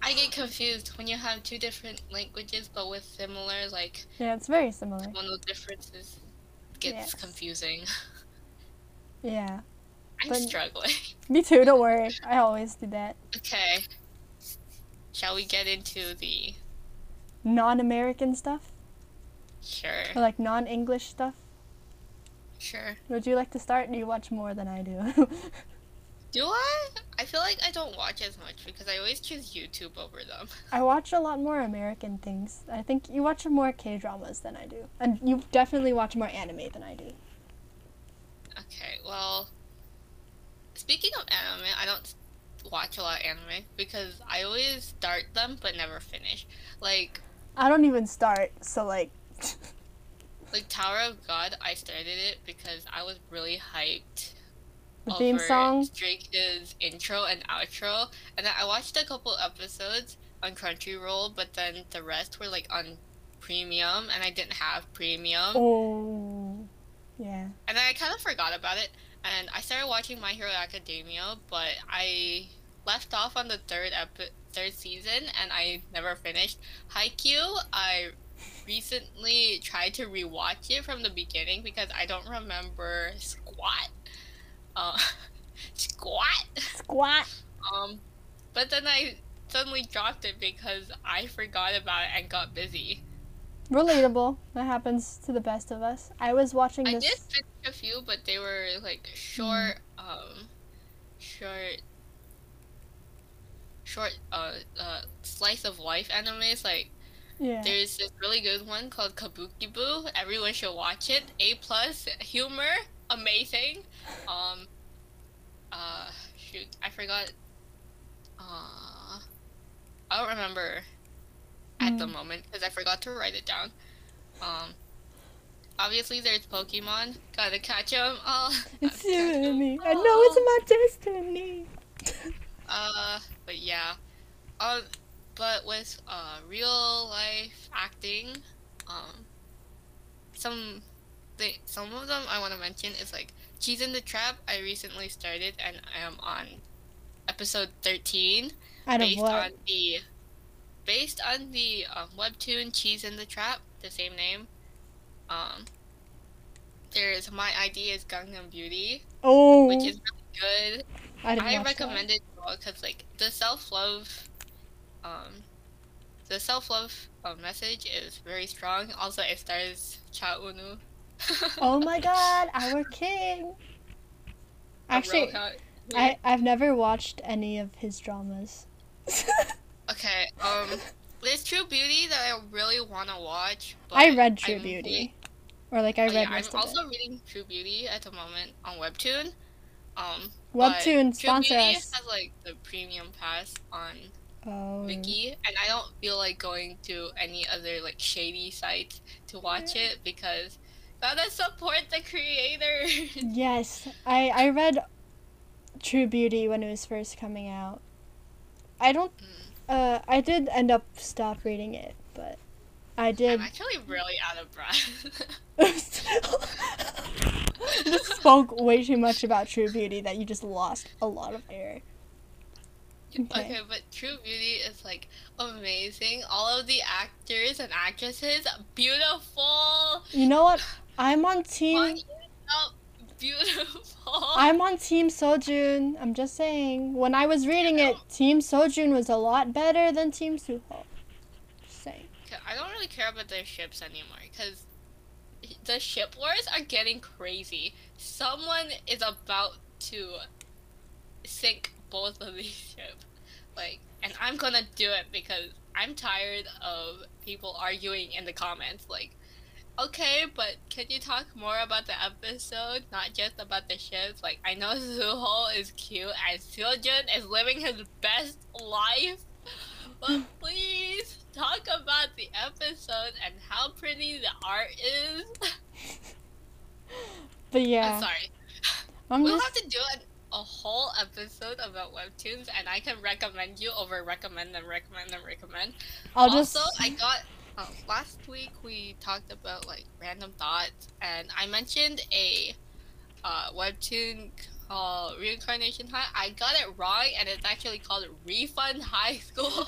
[SPEAKER 2] I get confused when you have two different languages but with similar like
[SPEAKER 1] yeah, it's very similar.
[SPEAKER 2] tonal differences. Gets
[SPEAKER 1] Yes.
[SPEAKER 2] confusing.
[SPEAKER 1] Yeah,
[SPEAKER 2] I'm
[SPEAKER 1] But-
[SPEAKER 2] struggling.
[SPEAKER 1] me too. Don't worry, I always do that.
[SPEAKER 2] Okay. Shall we get into the
[SPEAKER 1] Non-American stuff
[SPEAKER 2] sure?
[SPEAKER 1] or like non-English stuff.
[SPEAKER 2] Sure.
[SPEAKER 1] Would you like to start? You watch more than I do.
[SPEAKER 2] Do I? I feel like I don't watch as much because I always choose YouTube over them.
[SPEAKER 1] I watch a lot more American things. I think you watch more K dramas than I do, and you definitely watch more anime than I do.
[SPEAKER 2] Okay, well, speaking of anime, I don't watch a lot of anime because I always start them but never finish. Like,
[SPEAKER 1] I don't even start, so like,
[SPEAKER 2] like Tower of God, I started it because I was really hyped
[SPEAKER 1] the oh,
[SPEAKER 2] theme
[SPEAKER 1] song.
[SPEAKER 2] Stray Kids' intro and outro, and I watched a couple episodes on Crunchyroll, but then the rest were like on premium, and I didn't have premium,
[SPEAKER 1] Oh, yeah.
[SPEAKER 2] and then I kind of forgot about it, and I started watching My Hero Academia, but I left off on the third epi- third season, and I never finished. Haikyuu, I recently tried to rewatch it from the beginning because I don't remember squat. Uh, squat.
[SPEAKER 1] Squat.
[SPEAKER 2] Um, but then I suddenly dropped it because I forgot about it and got busy.
[SPEAKER 1] Relatable. That happens to the best of us. I was watching
[SPEAKER 2] I did finish a few, but they were like short, um, short, short, uh, uh, slice of life animes. Like
[SPEAKER 1] Yeah.
[SPEAKER 2] there's this really good one called Kabuki Boo. Everyone should watch it. A plus humor, amazing. Um, uh, shoot, I forgot. Uh, I don't remember at the
[SPEAKER 1] Mm.
[SPEAKER 2] moment because I forgot to write it down. Um, obviously there's Pokemon. Gotta catch them. Oh,
[SPEAKER 1] It's
[SPEAKER 2] gotta catch 'em
[SPEAKER 1] me. I know it's my destiny.
[SPEAKER 2] Uh, but yeah. Um, but with uh real life acting, um, some they some of them I want to mention is like Cheese in the Trap. I recently started and I am on episode thirteen,
[SPEAKER 1] Out of
[SPEAKER 2] based
[SPEAKER 1] what?
[SPEAKER 2] on the based on the um, webtoon Cheese in the Trap, the same name. Um, there's My ID is Gangnam Beauty,
[SPEAKER 1] oh,
[SPEAKER 2] which is really good.
[SPEAKER 1] I,
[SPEAKER 2] I recommend it because like the self love, um, the self love uh, message is very strong. Also, it stars Cha
[SPEAKER 1] Eun-woo. Oh my God, our king. Actually, I I've never watched any of his dramas.
[SPEAKER 2] okay. Um, there's True Beauty that I really want to watch. But
[SPEAKER 1] I read True
[SPEAKER 2] I'm
[SPEAKER 1] Beauty, or like I
[SPEAKER 2] Oh,
[SPEAKER 1] read
[SPEAKER 2] yeah, I'm also
[SPEAKER 1] it.
[SPEAKER 2] reading True Beauty at the moment on Webtoon. Um,
[SPEAKER 1] Webtoon
[SPEAKER 2] True
[SPEAKER 1] sponsor
[SPEAKER 2] Beauty
[SPEAKER 1] us.
[SPEAKER 2] has like the premium pass on
[SPEAKER 1] Oh,
[SPEAKER 2] Viki, and I don't feel like going to any other like shady sites to watch it because gotta support the creator.
[SPEAKER 1] yes. I I read True Beauty when it was first coming out. I don't. Uh, I did end up stop reading it, but I
[SPEAKER 2] I'm
[SPEAKER 1] did.
[SPEAKER 2] actually really out of breath.
[SPEAKER 1] just spoke way too much about True Beauty that you just lost a lot of air.
[SPEAKER 2] okay.
[SPEAKER 1] Okay.
[SPEAKER 2] but True Beauty is like amazing. All of the actors and actresses, beautiful.
[SPEAKER 1] You know what? I'm on team.
[SPEAKER 2] Beautiful.
[SPEAKER 1] I'm on Team Seojun. I'm just saying. When I was reading it, Team Seojun was a lot better than Team Suho. Just saying.
[SPEAKER 2] I don't really care about their ships anymore because the ship wars are getting crazy. Someone is about to sink both of these ships. Like, and I'm gonna do it because I'm tired of people arguing in the comments. Like, okay, but can you talk more about the episode, not just about the ships? Like, I know Suho is cute and Seojun is living his best life, but please talk about the episode and how pretty the art is.
[SPEAKER 1] But yeah.
[SPEAKER 2] I'm sorry.
[SPEAKER 1] I'm
[SPEAKER 2] We'll
[SPEAKER 1] just.
[SPEAKER 2] have to do an a whole episode about webtoons, and I can recommend you over recommend and recommend and recommend.
[SPEAKER 1] I'll
[SPEAKER 2] also,
[SPEAKER 1] just.
[SPEAKER 2] I got uh, last week we talked about like random thoughts, and I mentioned a uh, webtoon called Reincarnation High. I got it wrong, and it's actually called Refund High School.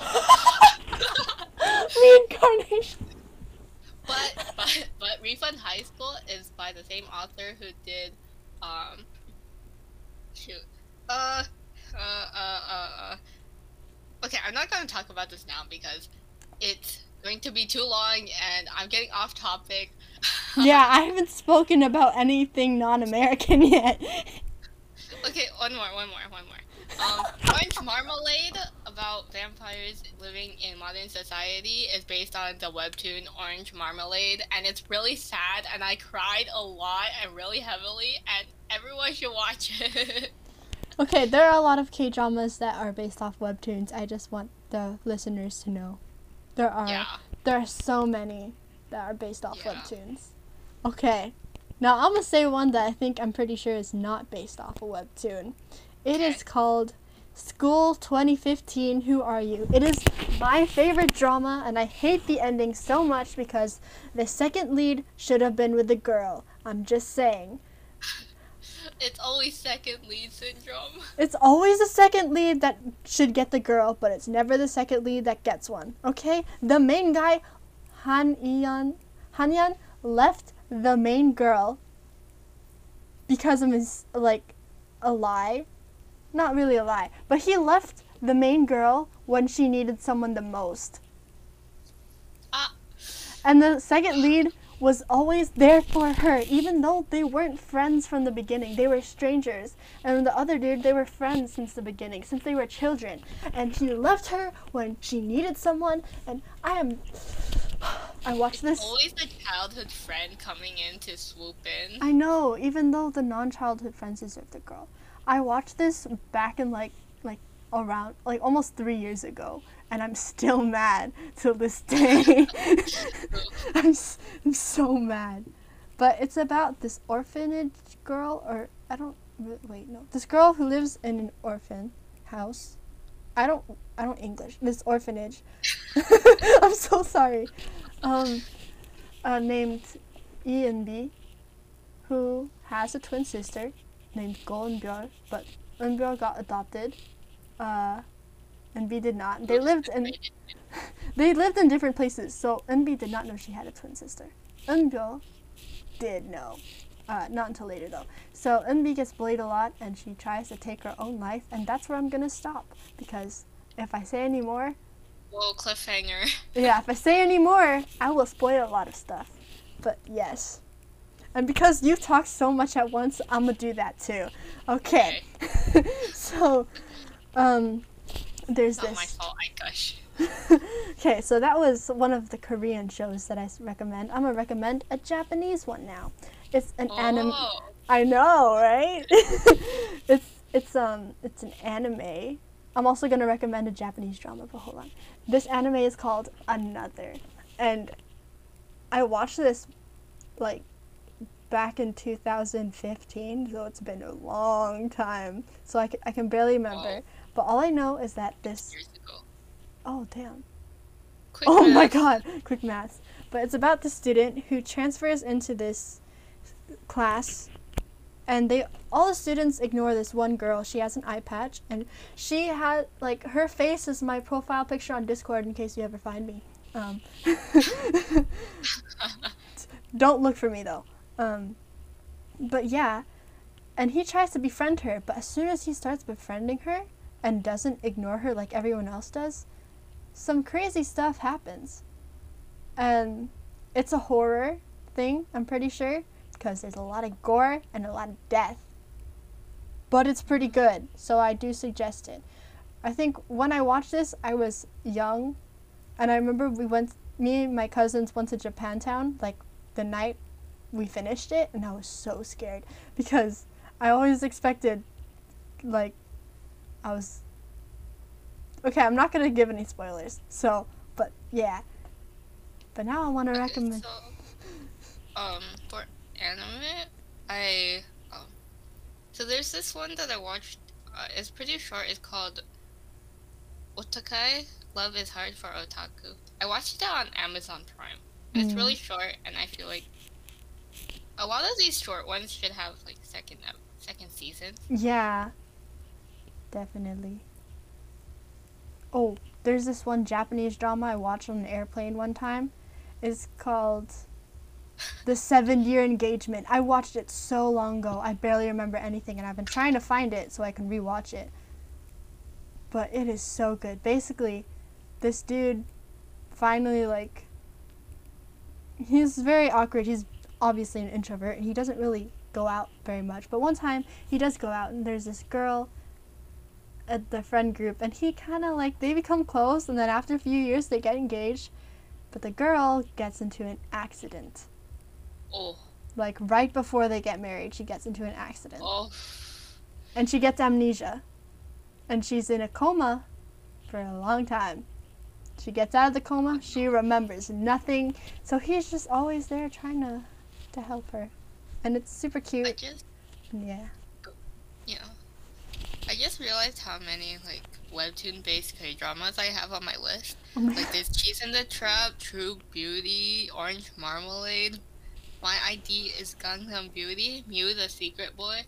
[SPEAKER 1] Reincarnation.
[SPEAKER 2] but but but Refund High School is by the same author who did um shoot uh uh uh uh, uh. okay I'm not gonna talk about this now because it's going to be too long and I'm getting off topic.
[SPEAKER 1] yeah, I haven't spoken about anything non-American yet.
[SPEAKER 2] okay, one more, one more, one more. Um, Orange Marmalade about vampires living in modern society is based on the webtoon Orange Marmalade, and it's really sad, and I cried a lot and really heavily, and everyone should watch it.
[SPEAKER 1] Okay, there are a lot of K dramas that are based off webtoons. I just want the listeners to know. There are
[SPEAKER 2] yeah.
[SPEAKER 1] there are so many that are based off
[SPEAKER 2] Yeah.
[SPEAKER 1] webtoons. Okay. Now I'm gonna say one that I think I'm pretty sure is not based off a webtoon. It is
[SPEAKER 2] Okay.
[SPEAKER 1] called School 2015 Who Are You? It is my favorite drama and I hate the ending so much because the second lead should have been with the girl. I'm just saying.
[SPEAKER 2] It's always second lead syndrome.
[SPEAKER 1] It's always the second lead that should get the girl, but it's never the second lead that gets one. Okay? The main guy, Han Ian Han Yan, left the main girl because of his like a lie. Not really a lie, but he left the main girl when she needed someone the most.
[SPEAKER 2] Ah.
[SPEAKER 1] And the second lead was always there for her, even though they weren't friends from the beginning. They were strangers. And the other dude, they were friends since the beginning, since they were children. And he left her when she needed someone. And I am. I watched this.
[SPEAKER 2] Always a childhood friend coming in to swoop in.
[SPEAKER 1] I know, even though the non-childhood friends deserve the girl. I watched this back in like like around like almost three years ago, and I'm still mad till this day. I'm, I'm so mad. But it's about this orphanage girl, or I don't wait no, this girl who lives in an orphan house. I don't I don't English. This orphanage. I'm so sorry. Um, uh, named Eunbi who has a twin sister named Go Eunbyeol, but Eunbyeol got adopted, uh, and B did not. They lived in they lived in different places, so Eunbi did not know she had a twin sister. Eunbyeol did know, uh, not until later though. So Eunbi gets bullied a lot, and she tries to take her own life, and that's where I'm gonna stop because if I say any more,
[SPEAKER 2] Whoa, cliffhanger.
[SPEAKER 1] yeah, if I say any more, I will spoil a lot of stuff. But yes. And because you talk so much at once, I'm gonna do that too. Okay. so, um, there's
[SPEAKER 2] Not my
[SPEAKER 1] this.
[SPEAKER 2] fault. I gush.
[SPEAKER 1] okay, so that was one of the Korean shows that I recommend. I'm gonna recommend a Japanese one now. It's an anime.
[SPEAKER 2] Oh,
[SPEAKER 1] I know, right? it's it's um it's an anime. I'm also gonna recommend a Japanese drama, but hold on. This anime is called Another, and I watched this like back in 2015, so it's been a long time. So I, c- I can barely remember. But all I know is that this. Oh damn.
[SPEAKER 2] Quick
[SPEAKER 1] Oh my god, quick math. But it's about the student who transfers into this class and they all the students ignore this one girl. She has an eye patch and she had like her face is my profile picture on Discord in case you ever find me. Um, don't look for me though. Um, but yeah, and he tries to befriend her, but as soon as he starts befriending her and doesn't ignore her like everyone else does, some crazy stuff happens. And it's a horror thing, I'm pretty sure, because there's a lot of gore and a lot of death. But it's pretty good, so I do suggest it. I think when I watched this, I was young, and I remember we went, me and my cousins went to Japantown, like the night we finished it, and I was so scared because I always expected, like, I was. Okay, I'm not gonna give any spoilers, so, but yeah. But now I want to recommend.
[SPEAKER 2] So, um, for anime, I um, So there's this one that I watched. Uh, it's pretty short. It's called Wotakoi. Love is hard for otaku. I watched it on Amazon Prime. And It's
[SPEAKER 1] Mm.
[SPEAKER 2] really short, and I feel like a lot of these short ones should have like second second season.
[SPEAKER 1] Yeah. Definitely. Oh, there's this one Japanese drama I watched on an airplane one time. It's called The Seven Year Engagement. I watched it so long ago. I barely remember anything, and I've been trying to find it so I can rewatch it. But it is so good. Basically, this dude finally, like, he's very awkward. He's obviously an introvert, and he doesn't really go out very much. But one time, he does go out, and there's this girl at the friend group, and he kind of like they become close, and then after a few years, they get engaged. But the girl gets into an accident.
[SPEAKER 2] Oh,
[SPEAKER 1] Like right before they get married, she gets into an accident,
[SPEAKER 2] oh,
[SPEAKER 1] and she gets amnesia, and she's in a coma for a long time. She gets out of the coma, she remembers nothing, so he's just always there trying to to help her, and it's super cute.
[SPEAKER 2] just
[SPEAKER 1] yeah.
[SPEAKER 2] I just realized how many like webtoon based K dramas I have on my list.
[SPEAKER 1] Oh my
[SPEAKER 2] Like there's Cheese in the Trap, True Beauty, Orange Marmalade. My ID is Gangnam Beauty, Mew the Secret Boy.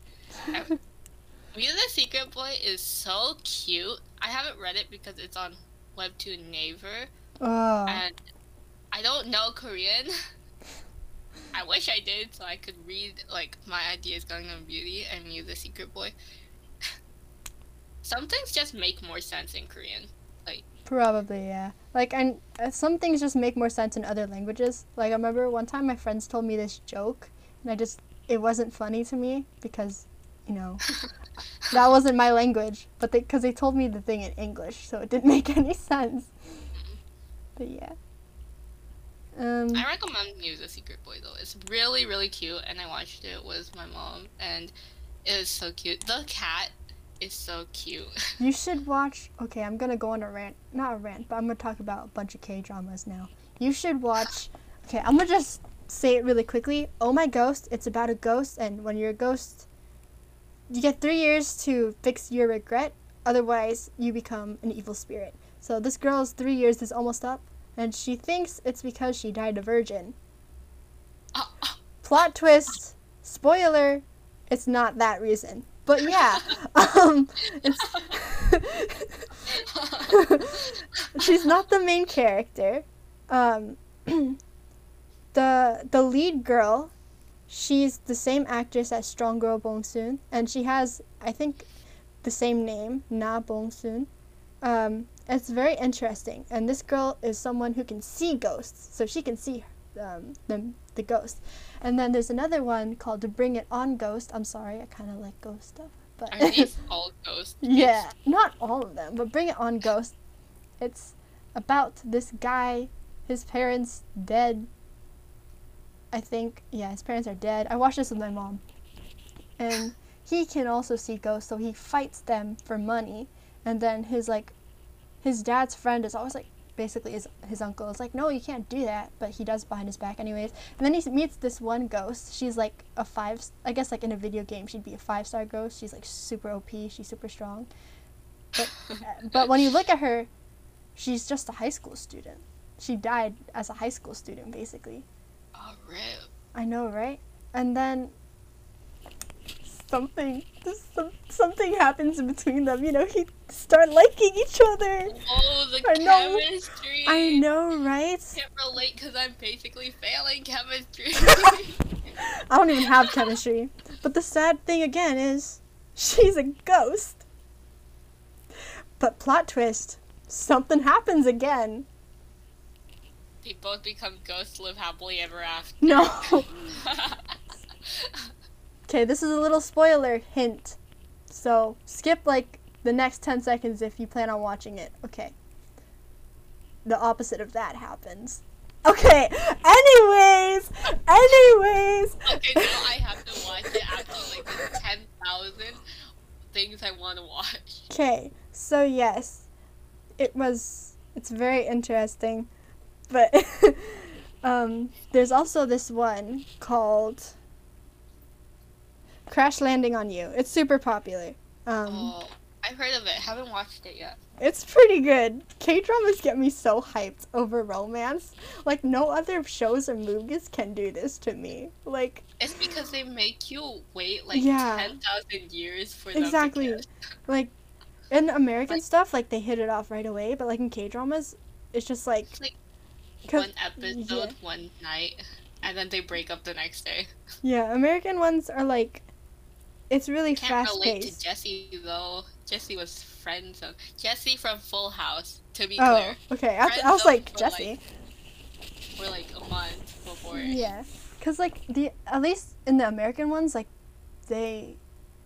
[SPEAKER 2] I- Mew the Secret Boy is so cute. I haven't read it because it's on Webtoon Naver,
[SPEAKER 1] Oh.
[SPEAKER 2] and I don't know Korean. I wish I did so I could read like My ID is Gangnam Beauty and Mew the Secret Boy. Some things just make more sense in Korean.
[SPEAKER 1] Like probably, yeah. Like, and uh, some things just make more sense in other languages. Like, I remember one time my friends told me this joke, and I just, it wasn't funny to me because, you know, that wasn't my language. But they, because they told me the thing in English, so it didn't make any sense. But yeah. Um,
[SPEAKER 2] I recommend Mew the Secret Boy though. It's really really cute, and I watched it with my mom, and it is so cute. The cat is so cute.
[SPEAKER 1] you should watch. Okay, I'm gonna go on a rant. Not a rant, but I'm gonna talk about a bunch of K dramas now. You should watch. Okay, I'm gonna just say it really quickly. Oh my ghost! It's about a ghost, and when you're a ghost, you get three years to fix your regret. Otherwise, you become an evil spirit. So this girl's three years is almost up, and she thinks it's because she died a virgin. Plot twist. Spoiler. It's not that reason. But yeah, um, she's not the main character. Um, the the lead girl, she's the same actress as Strong Girl Bong Soon, and she has I think the same name, Na Bong Soon. Um, it's very interesting, and this girl is someone who can see ghosts, so she can see um, the the ghost. And then there's another one called To Bring It On Ghost. I'm sorry, I kind of like ghost stuff, but
[SPEAKER 2] Are these all ghosts?
[SPEAKER 1] yeah, not all of them, but Bring It On Ghost. It's about this guy, his parents dead. I think, yeah, his parents are dead. I watched this with my mom. And he can also see ghosts, so he fights them for money. And then his like his dad's friend is always like basically his his uncle is like, No, you can't do that but he does behind his back anyways. And then he meets this one ghost. She's like a five I guess like in a video game she'd be a five star ghost. She's like super OP, she's super strong. But but when you look at her, she's just a high school student. She died as a high school student, basically.
[SPEAKER 2] Oh, rip.
[SPEAKER 1] I know, right? And then something, some, something happens in between them. You know, he start liking each other.
[SPEAKER 2] Oh, the
[SPEAKER 1] I know.
[SPEAKER 2] chemistry.
[SPEAKER 1] I know, right?
[SPEAKER 2] I can't relate because I'm basically failing chemistry.
[SPEAKER 1] I don't even have chemistry. But the sad thing again is, she's a ghost. But plot twist, something happens again.
[SPEAKER 2] they both become ghosts, live happily ever after.
[SPEAKER 1] No. Okay, this is a little spoiler hint. So skip like the next 10 seconds if you plan on watching it. Okay. The opposite of that happens. Okay, anyways, anyways.
[SPEAKER 2] okay, now I have to watch it after like the 10,000 things I want to watch.
[SPEAKER 1] Okay, so yes, it was, it's very interesting. But um, there's also this one called Crash Landing on You. It's super popular. Um,
[SPEAKER 2] Oh, I've heard of it. Haven't watched it yet.
[SPEAKER 1] It's pretty good. K dramas get me so hyped over romance. Like no other shows or movies can do this to me. Like
[SPEAKER 2] It's because they make you wait like
[SPEAKER 1] Yeah.
[SPEAKER 2] ten thousand years for
[SPEAKER 1] exactly. Like in American
[SPEAKER 2] Like-
[SPEAKER 1] stuff, like they hit it off right away, but like in K dramas, it's just like
[SPEAKER 2] like one episode, one night, and then they break up the next day.
[SPEAKER 1] yeah, American ones are like it's really
[SPEAKER 2] Can't
[SPEAKER 1] fast
[SPEAKER 2] relate
[SPEAKER 1] paced.
[SPEAKER 2] to Jesse though. Jesse was friends of Jesse from Full House. To be
[SPEAKER 1] Oh,
[SPEAKER 2] clear,
[SPEAKER 1] okay. I, I was like Jesse.
[SPEAKER 2] like, for like a month before.
[SPEAKER 1] Yeah, cause like the at least in the American ones, like they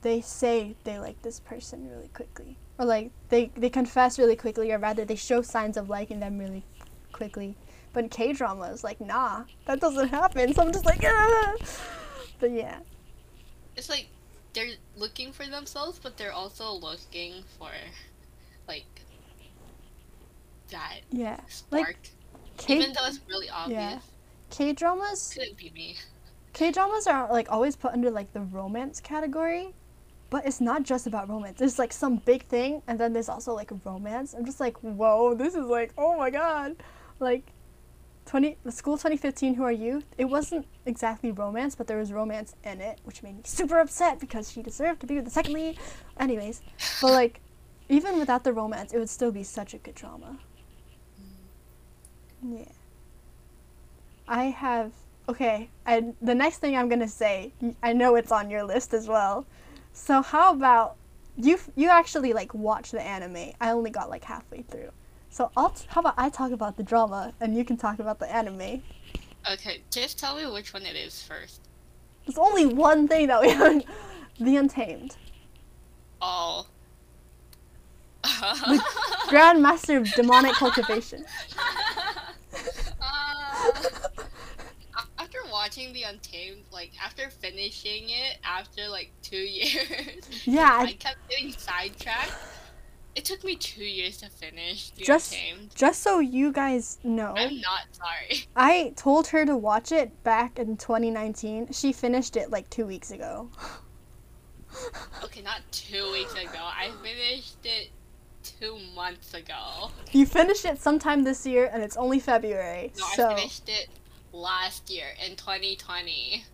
[SPEAKER 1] they say they like this person really quickly, or like they they confess really quickly, or rather they show signs of liking them really quickly. But in K dramas, like nah, that doesn't happen. So I'm just like, ah. but yeah,
[SPEAKER 2] It's like they're looking for themselves, but they're also looking for like that
[SPEAKER 1] yeah.
[SPEAKER 2] spark.
[SPEAKER 1] K
[SPEAKER 2] Even though it's really obvious, Yeah.
[SPEAKER 1] K dramas
[SPEAKER 2] couldn't be me.
[SPEAKER 1] K dramas are like always put under like the romance category, but it's not just about romance. There's like some big thing, and then there's also like romance. I'm just like, whoa, this is like, oh my god, like, twenty the school 2015. Who are you? It wasn't exactly romance, but there was romance in it, which made me super upset because she deserved to be with the second lead. Anyways, but like, even without the romance, it would still be such a good drama. Yeah. I have okay. I the next thing I'm gonna say, i know it's on your list as well. So how about you? You actually like watch the anime. I only got like halfway through. So I'll t- how about I talk about the drama and you can talk about the anime.
[SPEAKER 2] Okay, just tell me which one it is first.
[SPEAKER 1] There's only one thing that we haven't. The Untamed,
[SPEAKER 2] Oh.
[SPEAKER 1] Grandmaster of Demonic Cultivation.
[SPEAKER 2] Uh, after watching The Untamed, like after finishing it after like two years,
[SPEAKER 1] Yeah,
[SPEAKER 2] I
[SPEAKER 1] I,
[SPEAKER 2] kept getting sidetracked. It took me two years to finish The
[SPEAKER 1] Just- just so you guys know,
[SPEAKER 2] I'm not sorry.
[SPEAKER 1] I told her to watch it back in 2019. She finished it like two weeks ago.
[SPEAKER 2] Okay, not two weeks ago. I finished it two months ago.
[SPEAKER 1] You finished it sometime this year, and it's only February.
[SPEAKER 2] No,
[SPEAKER 1] so
[SPEAKER 2] I finished it last year in 2020.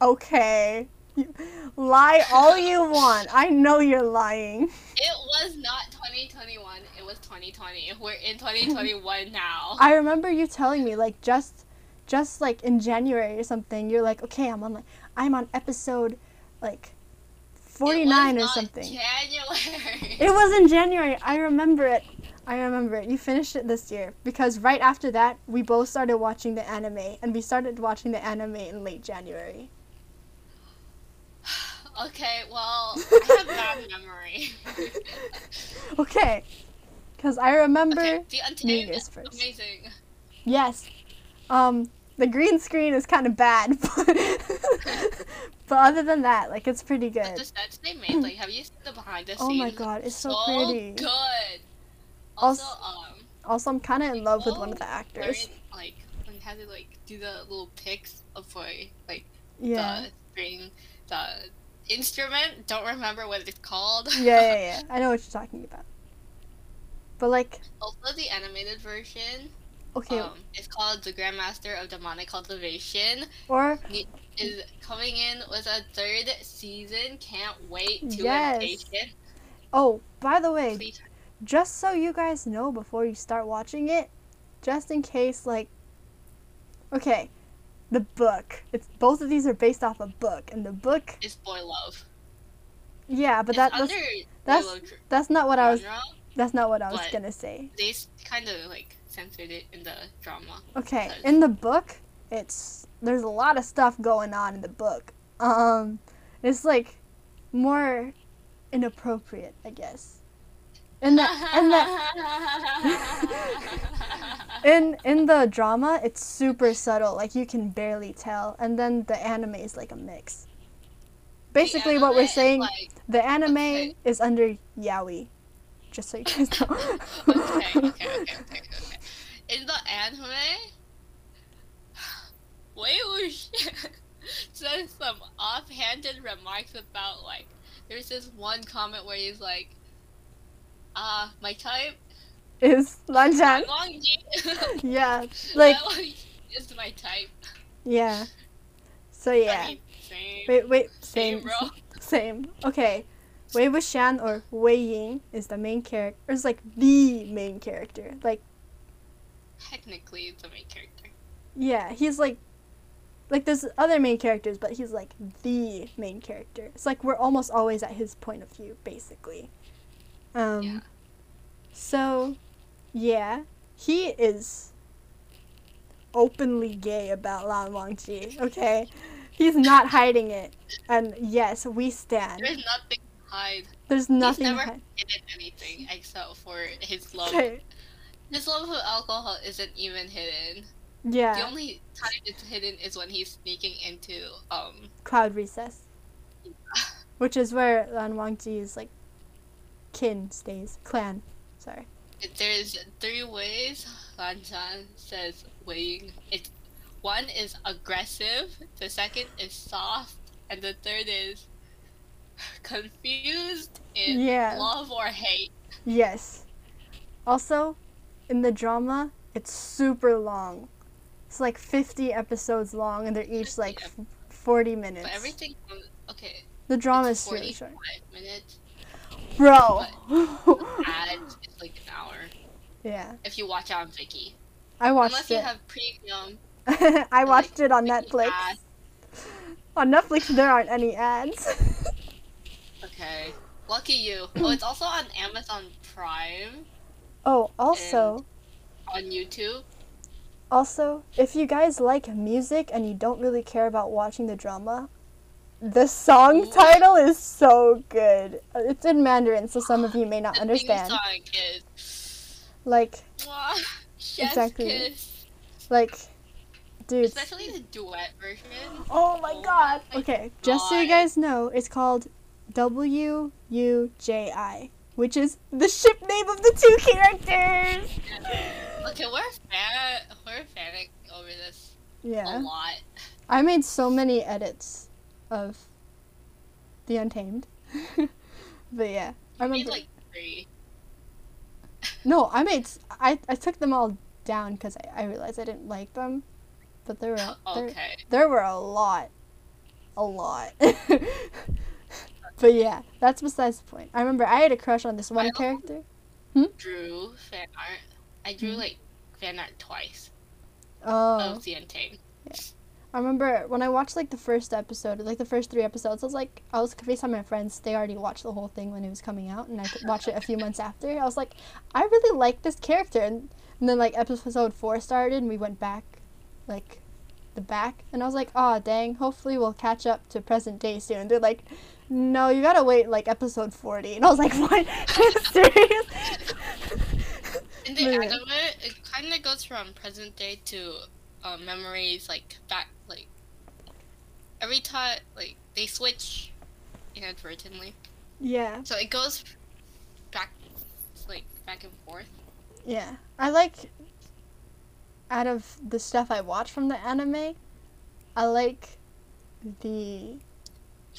[SPEAKER 1] okay, you, lie all you want. I know you're lying.
[SPEAKER 2] It was not 2021. It was 2020. We're in 2021 now.
[SPEAKER 1] I remember you telling me like just, just like in January or something. You're like, okay, I'm on like I'm on episode, like,
[SPEAKER 2] It
[SPEAKER 1] 49
[SPEAKER 2] was
[SPEAKER 1] or
[SPEAKER 2] not
[SPEAKER 1] something.
[SPEAKER 2] January.
[SPEAKER 1] It was in January. I remember it. I remember it. You finished it this year because right after that, we both started watching the anime, and we started watching the anime in late January.
[SPEAKER 2] Okay, well, I have bad memory.
[SPEAKER 1] Okay, because I remember.
[SPEAKER 2] okay, the Untamed
[SPEAKER 1] first.
[SPEAKER 2] amazing.
[SPEAKER 1] Yes. Um, the green screen is kind of bad, but, but other than that, like it's pretty
[SPEAKER 2] But
[SPEAKER 1] good.
[SPEAKER 2] the sets they made, like, have you seen the behind the scenes?
[SPEAKER 1] Oh my god, it's so, pretty.
[SPEAKER 2] good.
[SPEAKER 1] Also-
[SPEAKER 2] Also, um,
[SPEAKER 1] Also, I'm kind of in love with one of the actors.
[SPEAKER 2] like when had to like do the little picks of like like
[SPEAKER 1] Yeah.
[SPEAKER 2] the string, the instrument. Don't remember what it's called.
[SPEAKER 1] Yeah, yeah, yeah. I know what you're talking about. But like,
[SPEAKER 2] also, the animated version
[SPEAKER 1] okay,
[SPEAKER 2] um, is called the Grandmaster of Demonic Cultivation.
[SPEAKER 1] or
[SPEAKER 2] Is coming in with a third season. Can't wait to
[SPEAKER 1] Yes. oh, by the way,
[SPEAKER 2] Please.
[SPEAKER 1] just so you guys know before you start watching it, just in case, like, okay, the book. It's both of these are based off a book, and the book,
[SPEAKER 2] is boy love.
[SPEAKER 1] yeah, but that that's, that's that's not what I was that's not what I was gonna say.
[SPEAKER 2] They kind of like censored it in the drama.
[SPEAKER 1] Okay, in the book, it's there's a lot of stuff going on in the book. Um, it's like more inappropriate, I guess. In the in the in in the drama, it's super subtle, like you can barely tell, and then the anime is like a mix. Basically, what we're saying,
[SPEAKER 2] like,
[SPEAKER 1] the anime
[SPEAKER 2] okay.
[SPEAKER 1] is under yaoi, just so you guys know.
[SPEAKER 2] okay, okay, okay, okay, okay. In the anime, wait, oh shit. says some offhanded remarks about like there's this one comment where he's like, uh, my type
[SPEAKER 1] Is.
[SPEAKER 2] Wangji.
[SPEAKER 1] Yeah. Like
[SPEAKER 2] is my type.
[SPEAKER 1] yeah. So yeah.
[SPEAKER 2] I mean, same.
[SPEAKER 1] Wait, wait,
[SPEAKER 2] same,
[SPEAKER 1] same, same. Okay, Wei Wuxian or Wei Ying is the main character. It's like the main character. Like
[SPEAKER 2] Technically, it's the main character.
[SPEAKER 1] yeah, he's like, like there's other main characters, but he's like the main character. It's like we're almost always at his point of view, basically. Um.
[SPEAKER 2] Yeah.
[SPEAKER 1] So, yeah, he is openly gay about Lan Wangji. Okay, he's not hiding it. And yes, we stand.
[SPEAKER 2] There's nothing to hide.
[SPEAKER 1] There's nothing.
[SPEAKER 2] He's never
[SPEAKER 1] hide.
[SPEAKER 2] hidden anything except for his love.
[SPEAKER 1] Okay.
[SPEAKER 2] His love of alcohol isn't even hidden.
[SPEAKER 1] Yeah.
[SPEAKER 2] The only time it's hidden is when he's sneaking into um
[SPEAKER 1] Cloud Recess, which is where Lan Wangji is like kin stays. Clan. Sorry.
[SPEAKER 2] there's three ways Lan Zhan says Wei Ying. It's one is aggressive, the second is soft, and the third is confused in
[SPEAKER 1] Yeah.
[SPEAKER 2] love or hate.
[SPEAKER 1] Yes. Also, in the drama, it's super long. It's like 50 episodes long, and they're each like f- 40 minutes.
[SPEAKER 2] But everything okay,
[SPEAKER 1] the drama is really short.
[SPEAKER 2] 45 minutes.
[SPEAKER 1] Bro!
[SPEAKER 2] Is like an hour.
[SPEAKER 1] yeah.
[SPEAKER 2] If you watch it on Viki.
[SPEAKER 1] I watched
[SPEAKER 2] Unless you have premium.
[SPEAKER 1] I watched it on
[SPEAKER 2] Viki
[SPEAKER 1] Netflix. On Netflix, there aren't any ads.
[SPEAKER 2] Okay. Lucky you. Oh, it's also on Amazon Prime
[SPEAKER 1] oh, also.
[SPEAKER 2] on YouTube.
[SPEAKER 1] Also, if you guys like music and you don't really care about watching the drama, the song title is so good. It's in Mandarin, so some of you may not understand.
[SPEAKER 2] song is
[SPEAKER 1] Like, Exactly.
[SPEAKER 2] kiss.
[SPEAKER 1] like, dude.
[SPEAKER 2] Especially the duet version.
[SPEAKER 1] Oh my
[SPEAKER 2] Oh
[SPEAKER 1] god. Okay, just so you guys know, it's called W U J I, which is the ship name of the two characters.
[SPEAKER 2] Okay, we're fan we're fanning over this a
[SPEAKER 1] Yeah.
[SPEAKER 2] lot.
[SPEAKER 1] I made so many edits of The Untamed. but yeah, I
[SPEAKER 2] I made
[SPEAKER 1] remember.
[SPEAKER 2] like three.
[SPEAKER 1] No, I made. I I took them all down because I, I realized I didn't like them. But there were there,
[SPEAKER 2] Okay.
[SPEAKER 1] there were a lot, a lot. but yeah, that's besides the point. I remember I had a crush on this one
[SPEAKER 2] I
[SPEAKER 1] character.
[SPEAKER 2] Drew fan art. I drew
[SPEAKER 1] Mhm.
[SPEAKER 2] like fan art twice
[SPEAKER 1] Oh,
[SPEAKER 2] of the Untamed.
[SPEAKER 1] I remember when I watched like the first episode, like the first three episodes. I was like, I was FaceTime my friends. They already watched the whole thing when it was coming out, and I could watch it a few months after. I was like, I really like this character, and, and then like episode four started, and we went back, like, the back, and I was like, oh dang, hopefully we'll catch up to present day soon. They're like, no, you gotta wait like episode forty, and I was like, what? Serious?
[SPEAKER 2] In the anime, it kind of goes from present day to uh, memories, like back, every time, like they switch inadvertently.
[SPEAKER 1] yeah.
[SPEAKER 2] So it goes back, like back and forth.
[SPEAKER 1] Yeah, I like. Out of the stuff I watch from the anime, I like the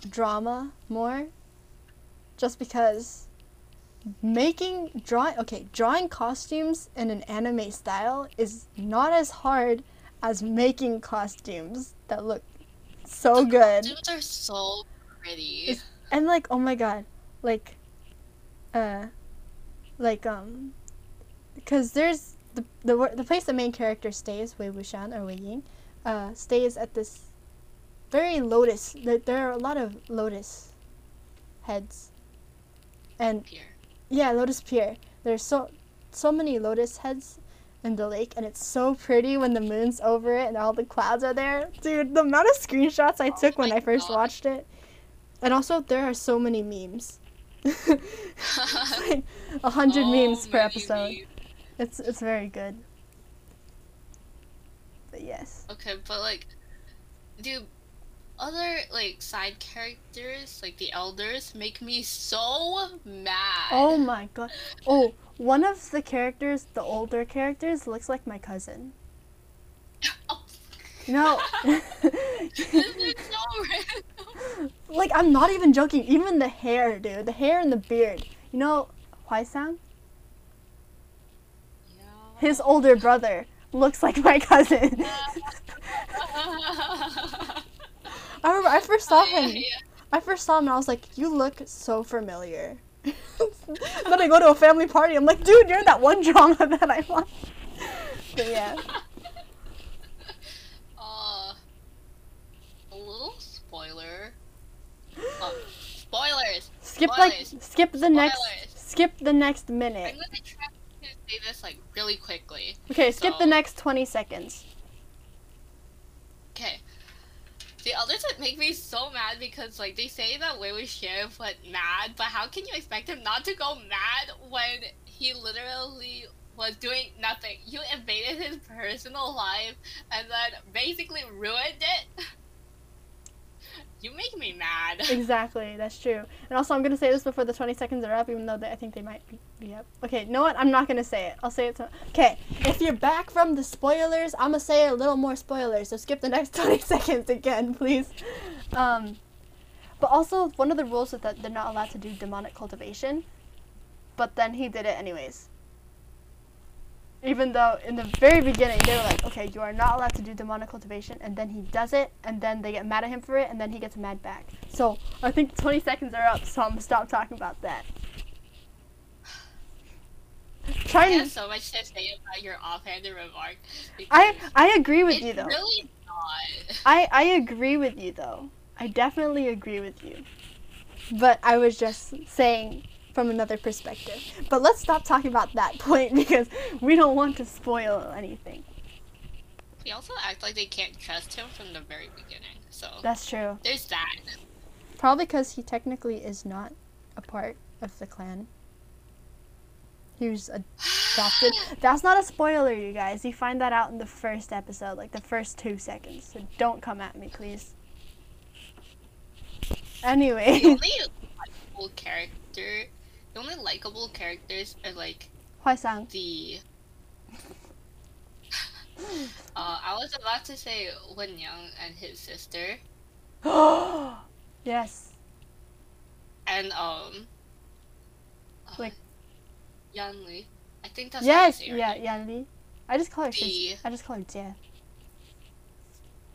[SPEAKER 1] drama more. Just because making drawing okay drawing costumes in an anime style is not as hard as making costumes that look so good
[SPEAKER 2] Dudes are so pretty.
[SPEAKER 1] It's- and like oh my god like uh like um because there's the, the the place the main character stays wei wuxian or wei ying uh stays at this very lotus there, there are a lot of lotus heads and
[SPEAKER 2] Here.
[SPEAKER 1] yeah lotus pier there's so so many lotus heads in the lake and it's so pretty when the moon's over it and all the clouds are there. Dude the amount of screenshots i
[SPEAKER 2] Oh
[SPEAKER 1] took when i first
[SPEAKER 2] God.
[SPEAKER 1] watched it. And also there are so many memes. Like a hundred
[SPEAKER 2] Oh,
[SPEAKER 1] memes per episode.
[SPEAKER 2] memes.
[SPEAKER 1] it's it's very good. But yes.
[SPEAKER 2] Okay, but like, dude, other like side characters, like the elders, make me so mad.
[SPEAKER 1] oh my god oh one of the characters the older characters looks like my cousin
[SPEAKER 2] Oh.
[SPEAKER 1] no
[SPEAKER 2] this is so random.
[SPEAKER 1] like I'm not even joking. Even the hair, dude. The hair and the beard. You know, Huai Sang,
[SPEAKER 2] Yeah.
[SPEAKER 1] his older brother, looks like my cousin. I remember I first saw him. I first saw him and I was like, "You look so familiar." then I go to a family party. I'm like, "Dude, you're that one drama that I watched." But yeah,
[SPEAKER 2] Uh, a little spoiler. Oh, spoilers.
[SPEAKER 1] skip like skip the next skip the next minute.
[SPEAKER 2] I'm gonna try to say this like really quickly.
[SPEAKER 1] Okay, skip the next 20 seconds.
[SPEAKER 2] Okay. The others that make me so mad because like they say that Wei Wuxian went mad, but how can you expect him not to go mad when he literally was doing nothing? You invaded his personal life and then basically ruined it. You make me mad.
[SPEAKER 1] Exactly, that's true. And also, I'm gonna say this before the 20 seconds are up, even though they, I think they might be, be up. Okay, you know what? I'm not gonna say it. I'll say it to. Okay, if you're back from the spoilers, I'm gonna say a little more spoilers. So skip the next 20 seconds again, please. Um, but also, one of the rules is that they're not allowed to do demonic cultivation. But then he did it anyways. Even though in the very beginning they were like, okay, you are not allowed to do demonic cultivation, and then he does it, and then they get mad at him for it, and then he gets mad back. So I think 20 seconds are up, so I'm gonna stop talking about that.
[SPEAKER 2] I
[SPEAKER 1] Try
[SPEAKER 2] have so much to say about your offhanded remark.
[SPEAKER 1] I I agree with you though.
[SPEAKER 2] really not.
[SPEAKER 1] I I agree with you though. I definitely agree with you. But I was just saying from another perspective. But let's stop talking about that point because we don't want to spoil anything.
[SPEAKER 2] They also act like they can't trust him from the very beginning. So
[SPEAKER 1] That's true.
[SPEAKER 2] there's that.
[SPEAKER 1] Probably because he technically is not a part of the clan. He was adopted. That's not a spoiler, you guys. You find that out in the first episode, like the first two seconds. So don't come at me, please. Anyway.
[SPEAKER 2] the only character, the only likable characters are like
[SPEAKER 1] Huai Sang.
[SPEAKER 2] the. Uh, I was about to say Wen Yang and his sister,
[SPEAKER 1] yes.
[SPEAKER 2] and um. uh,
[SPEAKER 1] Like-
[SPEAKER 2] Yan Li. I think that's
[SPEAKER 1] Yes,
[SPEAKER 2] say
[SPEAKER 1] yeah,
[SPEAKER 2] name.
[SPEAKER 1] Yan Li. I just call her sis.
[SPEAKER 2] The-
[SPEAKER 1] I just call her Jie.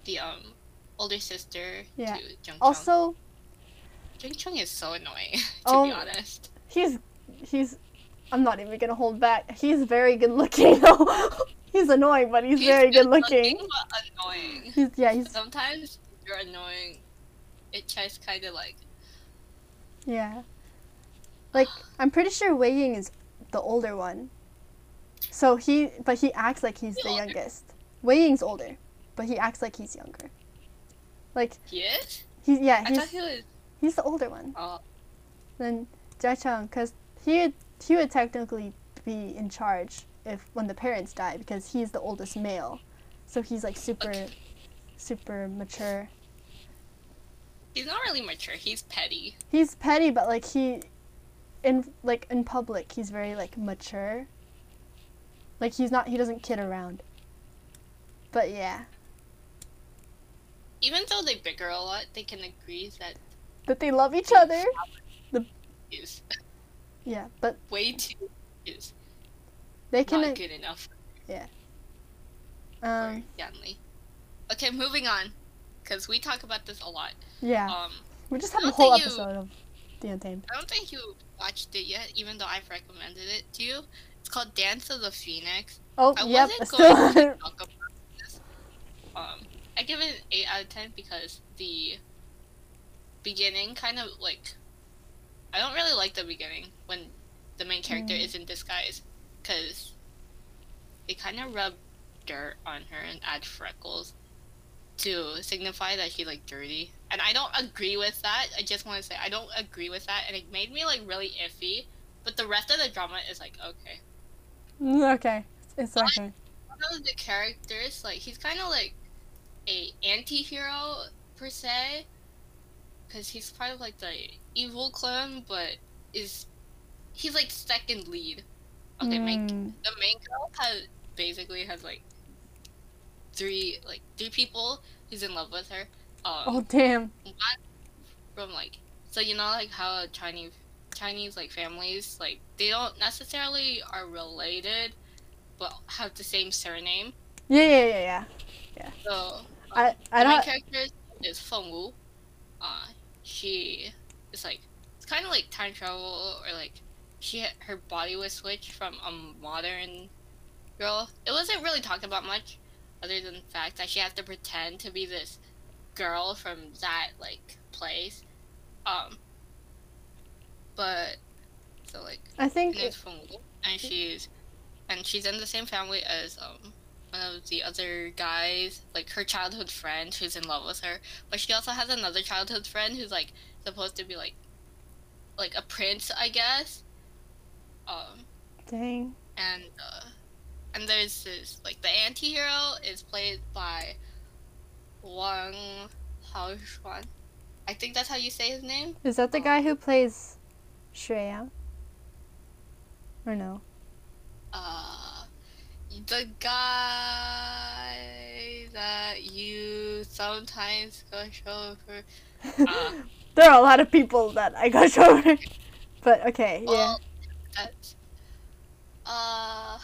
[SPEAKER 2] The um older sister
[SPEAKER 1] Yeah.
[SPEAKER 2] to Jiang Cheng.
[SPEAKER 1] Also,
[SPEAKER 2] Jiang Cheng is so annoying, to
[SPEAKER 1] Oh.
[SPEAKER 2] be honest.
[SPEAKER 1] He's he's. I'm not even gonna hold back. He's very good looking. though. he's annoying, but he's, very good looking.
[SPEAKER 2] but annoying.
[SPEAKER 1] He's yeah, he's
[SPEAKER 2] Sometimes you're annoying. It just kind of like
[SPEAKER 1] yeah. Like I'm pretty sure Wei Ying is the older one. So he, but he acts like he's
[SPEAKER 2] The
[SPEAKER 1] the
[SPEAKER 2] older.
[SPEAKER 1] youngest. Wei Ying's older, but he acts like he's younger. Like
[SPEAKER 2] he is.
[SPEAKER 1] he's yeah,
[SPEAKER 2] I thought
[SPEAKER 1] he's
[SPEAKER 2] he was.
[SPEAKER 1] he's the older one.
[SPEAKER 2] Oh,
[SPEAKER 1] Then Jiang Cheng, because he would, he would technically be in charge if when the parents die because he's the oldest male, so he's like super,
[SPEAKER 2] Okay.
[SPEAKER 1] super mature.
[SPEAKER 2] he's not really mature. He's petty.
[SPEAKER 1] He's petty, but like he, in like in public, he's very like mature. Like he's not, he doesn't kid around. But yeah,
[SPEAKER 2] Even though they bicker a lot, they can agree that
[SPEAKER 1] That they love each other.
[SPEAKER 2] Is
[SPEAKER 1] Yeah, but
[SPEAKER 2] way too is
[SPEAKER 1] they can.
[SPEAKER 2] not good enough
[SPEAKER 1] Yeah.
[SPEAKER 2] um, Yanli. Okay, moving on, because we talk about this a lot.
[SPEAKER 1] yeah,
[SPEAKER 2] Um,
[SPEAKER 1] we just had a whole
[SPEAKER 2] think you-
[SPEAKER 1] episode of The Untamed.
[SPEAKER 2] I don't think you watched it yet, even though I've recommended it to you. It's called Dance of the Phoenix.
[SPEAKER 1] Oh,
[SPEAKER 2] I
[SPEAKER 1] yep,
[SPEAKER 2] wasn't going to talk about this. Um, I give it an eight out of ten because the beginning kind of like I don't really like the beginning when the main character
[SPEAKER 1] Mm.
[SPEAKER 2] is in disguise because they kind of rub dirt on her and add freckles to signify that she's like dirty. And I don't agree with that. I just want to say I don't agree with that, and it made me like really iffy. But the rest of the drama is like okay.
[SPEAKER 1] okay, it's
[SPEAKER 2] What?
[SPEAKER 1] okay.
[SPEAKER 2] one of the characters, like he's kind of like a anti-hero per se, because he's part of like the evil clan, but is he's like second lead. Okay, main
[SPEAKER 1] Mm,
[SPEAKER 2] the main girl has basically has like three like three people who's in love with her. Um,
[SPEAKER 1] Oh damn.
[SPEAKER 2] from like so you know like how Chinese Chinese like families like they don't necessarily are related, but have the same surname.
[SPEAKER 1] Yeah, yeah, yeah, yeah. yeah.
[SPEAKER 2] So
[SPEAKER 1] I I
[SPEAKER 2] the main
[SPEAKER 1] don't.
[SPEAKER 2] character is Feng Wu. Uh, she is like it's kind of like time travel or like she had, her body was switched from a modern girl. It wasn't really talked about much, other than the fact that she has to pretend to be this girl from that like place. Um, but so like
[SPEAKER 1] I think
[SPEAKER 2] Feng Wu, and she's and she's in the same family as um one of the other guys, like her childhood friend who's in love with her. But she also has another childhood friend who's like supposed to be like like a prince, I guess. Um
[SPEAKER 1] dang.
[SPEAKER 2] and uh and there's this like the anti-hero is played by Wang Haoxuan. I think that's how you say his name.
[SPEAKER 1] Is that the guy who plays Shreya? Or no?
[SPEAKER 2] Uh, the guy that you sometimes go show for. Uh,
[SPEAKER 1] there are a lot of people that I got over. But okay, yeah.
[SPEAKER 2] well, that's. Uh,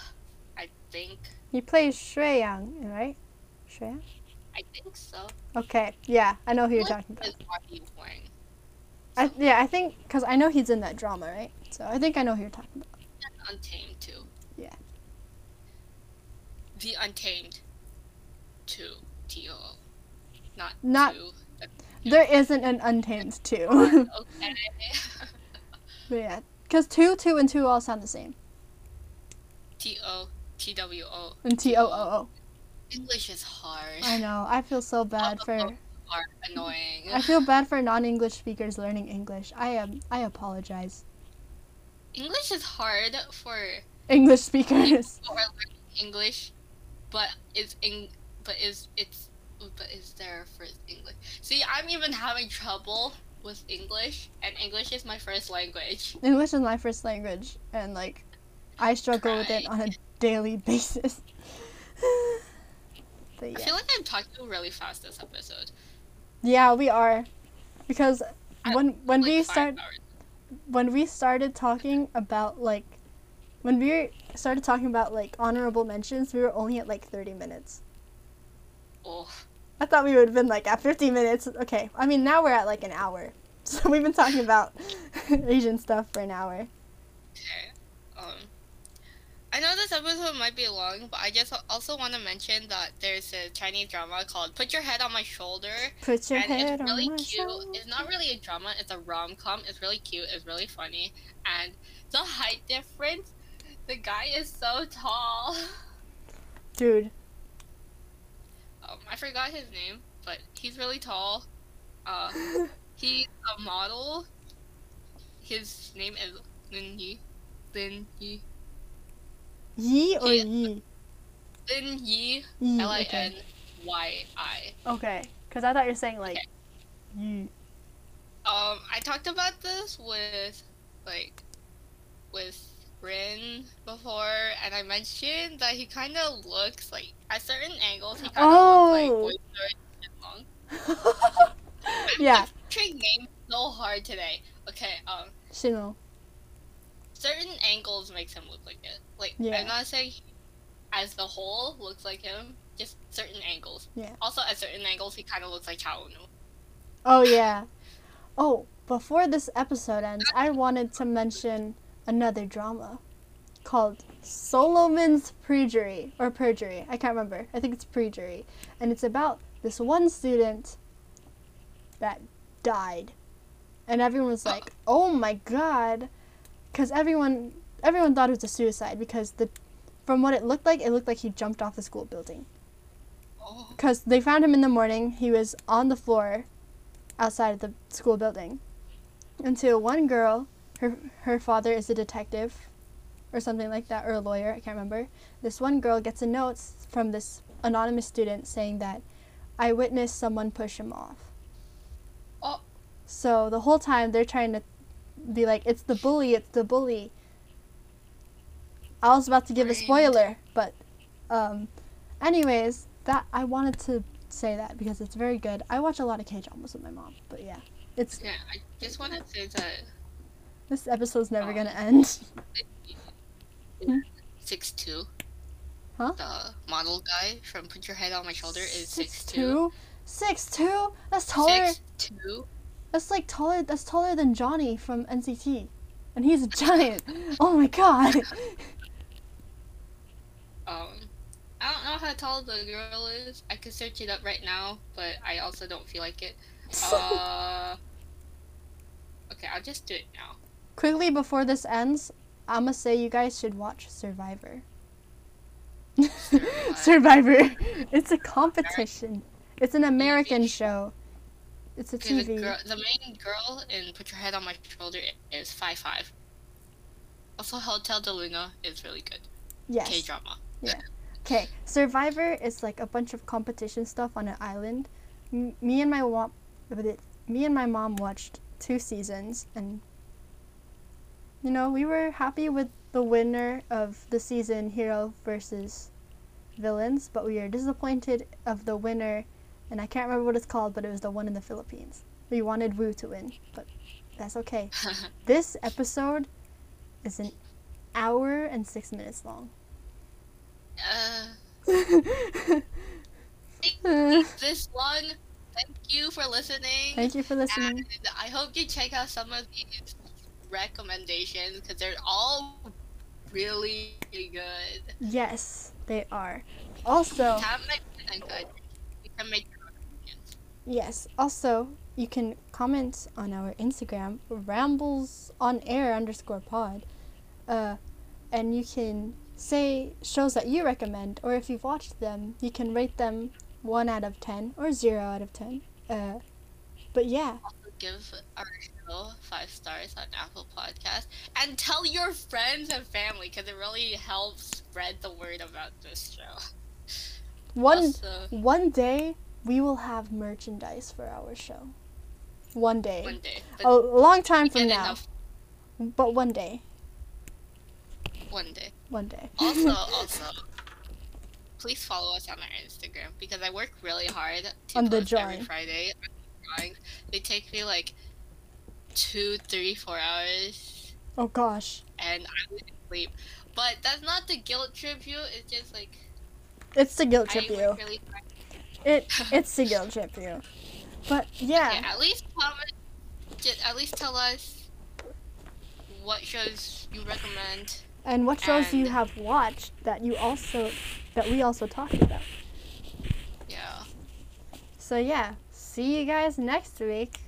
[SPEAKER 2] I think.
[SPEAKER 1] He plays Xue Yang, right? Xue Yang?
[SPEAKER 2] I think so.
[SPEAKER 1] Okay, yeah, I know who you're talking about.
[SPEAKER 2] is Marty Wang?
[SPEAKER 1] I, yeah, I think because I know he's in that drama, right? So I think I know who you're talking about.
[SPEAKER 2] Untamed too.
[SPEAKER 1] Yeah.
[SPEAKER 2] The Untamed, two T O, not
[SPEAKER 1] Not-
[SPEAKER 2] two.
[SPEAKER 1] There isn't an Untamed two.
[SPEAKER 2] Okay.
[SPEAKER 1] but yeah, because two, two, and two all sound the same.
[SPEAKER 2] T O T W O.
[SPEAKER 1] And T O O O.
[SPEAKER 2] English is hard.
[SPEAKER 1] I know. I feel so bad for.
[SPEAKER 2] Are annoying.
[SPEAKER 1] I feel bad for non-English speakers learning English. I am. I apologize.
[SPEAKER 2] English is hard for
[SPEAKER 1] English speakers.
[SPEAKER 2] who are learning English, but is in but is it's but is there for English? See, I'm even having trouble with English, and English is my first language.
[SPEAKER 1] English is my first language, and like, I struggle with it on a daily basis. but
[SPEAKER 2] I feel like I'm talking really fast this episode.
[SPEAKER 1] yeah, we are, because when when
[SPEAKER 2] Like
[SPEAKER 1] we start
[SPEAKER 2] hours.
[SPEAKER 1] when we started talking about like when we started talking about like honorable mentions, we were only at like thirty minutes.
[SPEAKER 2] Oh,
[SPEAKER 1] I thought we would have been like at fifty minutes. Okay, I mean now we're at like an hour, so we've been talking about Asian stuff for an hour.
[SPEAKER 2] okay. Um, I know this episode might be long, but I just also want to mention that there's a Chinese drama called "Put Your Head on My Shoulder."
[SPEAKER 1] Put your
[SPEAKER 2] and
[SPEAKER 1] head
[SPEAKER 2] it's really
[SPEAKER 1] on my
[SPEAKER 2] cute.
[SPEAKER 1] shoulder.
[SPEAKER 2] It's not really a drama. It's a rom com. It's really cute. It's really funny, and the height difference. The guy is so tall.
[SPEAKER 1] Dude,
[SPEAKER 2] Um, I forgot his name, but he's really tall. Uh, he's a model. His name is Lin Yi. Lin Yi.
[SPEAKER 1] Yi or
[SPEAKER 2] He-
[SPEAKER 1] Yi?
[SPEAKER 2] Lin Yi. L I. N Y I.
[SPEAKER 1] Okay, because I thought you were saying like
[SPEAKER 2] Okay.
[SPEAKER 1] Yi.
[SPEAKER 2] Um, I talked about this with, like, with Rin before, and I mentioned that he kind of looks like at certain angles he kind of
[SPEAKER 1] Oh.
[SPEAKER 2] looks like Boyzone Long.
[SPEAKER 1] yeah,
[SPEAKER 2] Trying names so hard today. Okay, um,
[SPEAKER 1] Shino.
[SPEAKER 2] certain angles makes him look like it. Like
[SPEAKER 1] Yeah.
[SPEAKER 2] I'm not saying he, as the whole looks like him, just certain angles.
[SPEAKER 1] Yeah.
[SPEAKER 2] Also, at certain angles, he kind of looks like Chao Nu.
[SPEAKER 1] Oh yeah. Oh, before this episode ends, I wanted to mention another drama called Solomon's Perjury or Perjury. I can't remember. I think it's Perjury, and it's about this one student that died, and everyone was like, "Oh my god," because everyone everyone thought it was a suicide because the from what it looked like, it looked like he jumped off the school building
[SPEAKER 2] Oh.
[SPEAKER 1] because they found him in the morning. He was on the floor outside of the school building. Until one girl, her her father is a detective, or something like that, or a lawyer. I can't remember. This one girl gets a note from this anonymous student saying that I witnessed someone push him off.
[SPEAKER 2] Oh.
[SPEAKER 1] So the whole time they're trying to be like, it's the bully, it's the bully. I was about to give a spoiler, but um, anyways, that I wanted to say that because it's very good. I watch a lot of K dramas with my mom, but yeah, it's
[SPEAKER 2] Yeah, I just want to say that
[SPEAKER 1] this episode's never
[SPEAKER 2] Oh.
[SPEAKER 1] gonna end.
[SPEAKER 2] six two.
[SPEAKER 1] Huh?
[SPEAKER 2] The model guy from Put Your Head on My Shoulder is six
[SPEAKER 1] Six
[SPEAKER 2] two.
[SPEAKER 1] two, six two. That's taller.
[SPEAKER 2] Six two.
[SPEAKER 1] That's like taller. That's taller than Johnny from NCT, and he's a giant. oh my god.
[SPEAKER 2] Um, I don't know how tall the girl is. I could search it up right now, but I also don't feel like it. Uh, okay, I'll just do it now.
[SPEAKER 1] Quickly before this ends, I'ma say you guys should watch Survivor. Survivor. It's a competition. It's an American show. It's a
[SPEAKER 2] Okay, the,
[SPEAKER 1] TV.
[SPEAKER 2] girl, the main girl in Put Your Head on My Shoulder is five five. Also, Hotel de Luna is really good.
[SPEAKER 1] Yes.
[SPEAKER 2] K drama.
[SPEAKER 1] Okay. Survivor is like a bunch of competition stuff on an island. M- me and my mom, me and my mom watched two seasons, and you know we were happy with the winner of the season, hero versus villains, but we were disappointed of the winner, and I can't remember what it's called, but it was the one in the Philippines. We wanted Wu to win, but that's okay. This episode is an hour and six minutes long.
[SPEAKER 2] uh, this long. Thank you for listening.
[SPEAKER 1] Thank you for listening.
[SPEAKER 2] And I hope you check out some of these recommendations because they're all really good.
[SPEAKER 1] Yes, they are. Also,
[SPEAKER 2] Have my and good. You can make your
[SPEAKER 1] yes, also you can comment on our Instagram, rambles on air underscore pod, uh, and you can say shows that you recommend, or if you've watched them, you can rate them one out of ten or zero out of ten. Uh, but yeah,
[SPEAKER 2] Also give our show five stars on Apple Podcast and tell your friends and family because it really helps spread the word about this show.
[SPEAKER 1] one
[SPEAKER 2] Also,
[SPEAKER 1] one day we will have merchandise for our show. One day,
[SPEAKER 2] one day.
[SPEAKER 1] a long time from now,
[SPEAKER 2] enough
[SPEAKER 1] but one day,
[SPEAKER 2] one day.
[SPEAKER 1] one day.
[SPEAKER 2] Also, also, please follow us on our Instagram because I work really hard to
[SPEAKER 1] On the
[SPEAKER 2] post every. Friday. They take me like two, three, four hours,
[SPEAKER 1] Oh gosh.
[SPEAKER 2] and I wouldn't sleep. But that's not the guilt trip you. It's just like
[SPEAKER 1] It's the guilt trip you.
[SPEAKER 2] really.
[SPEAKER 1] It it's the guilt trip you. But yeah,
[SPEAKER 2] Yeah, at least comment. Just, at least tell us what shows you recommend.
[SPEAKER 1] and what shows you have watched that you also that we also talked about.
[SPEAKER 2] Yeah.
[SPEAKER 1] So yeah, see you guys next week.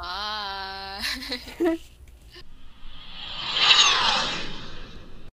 [SPEAKER 2] Ah.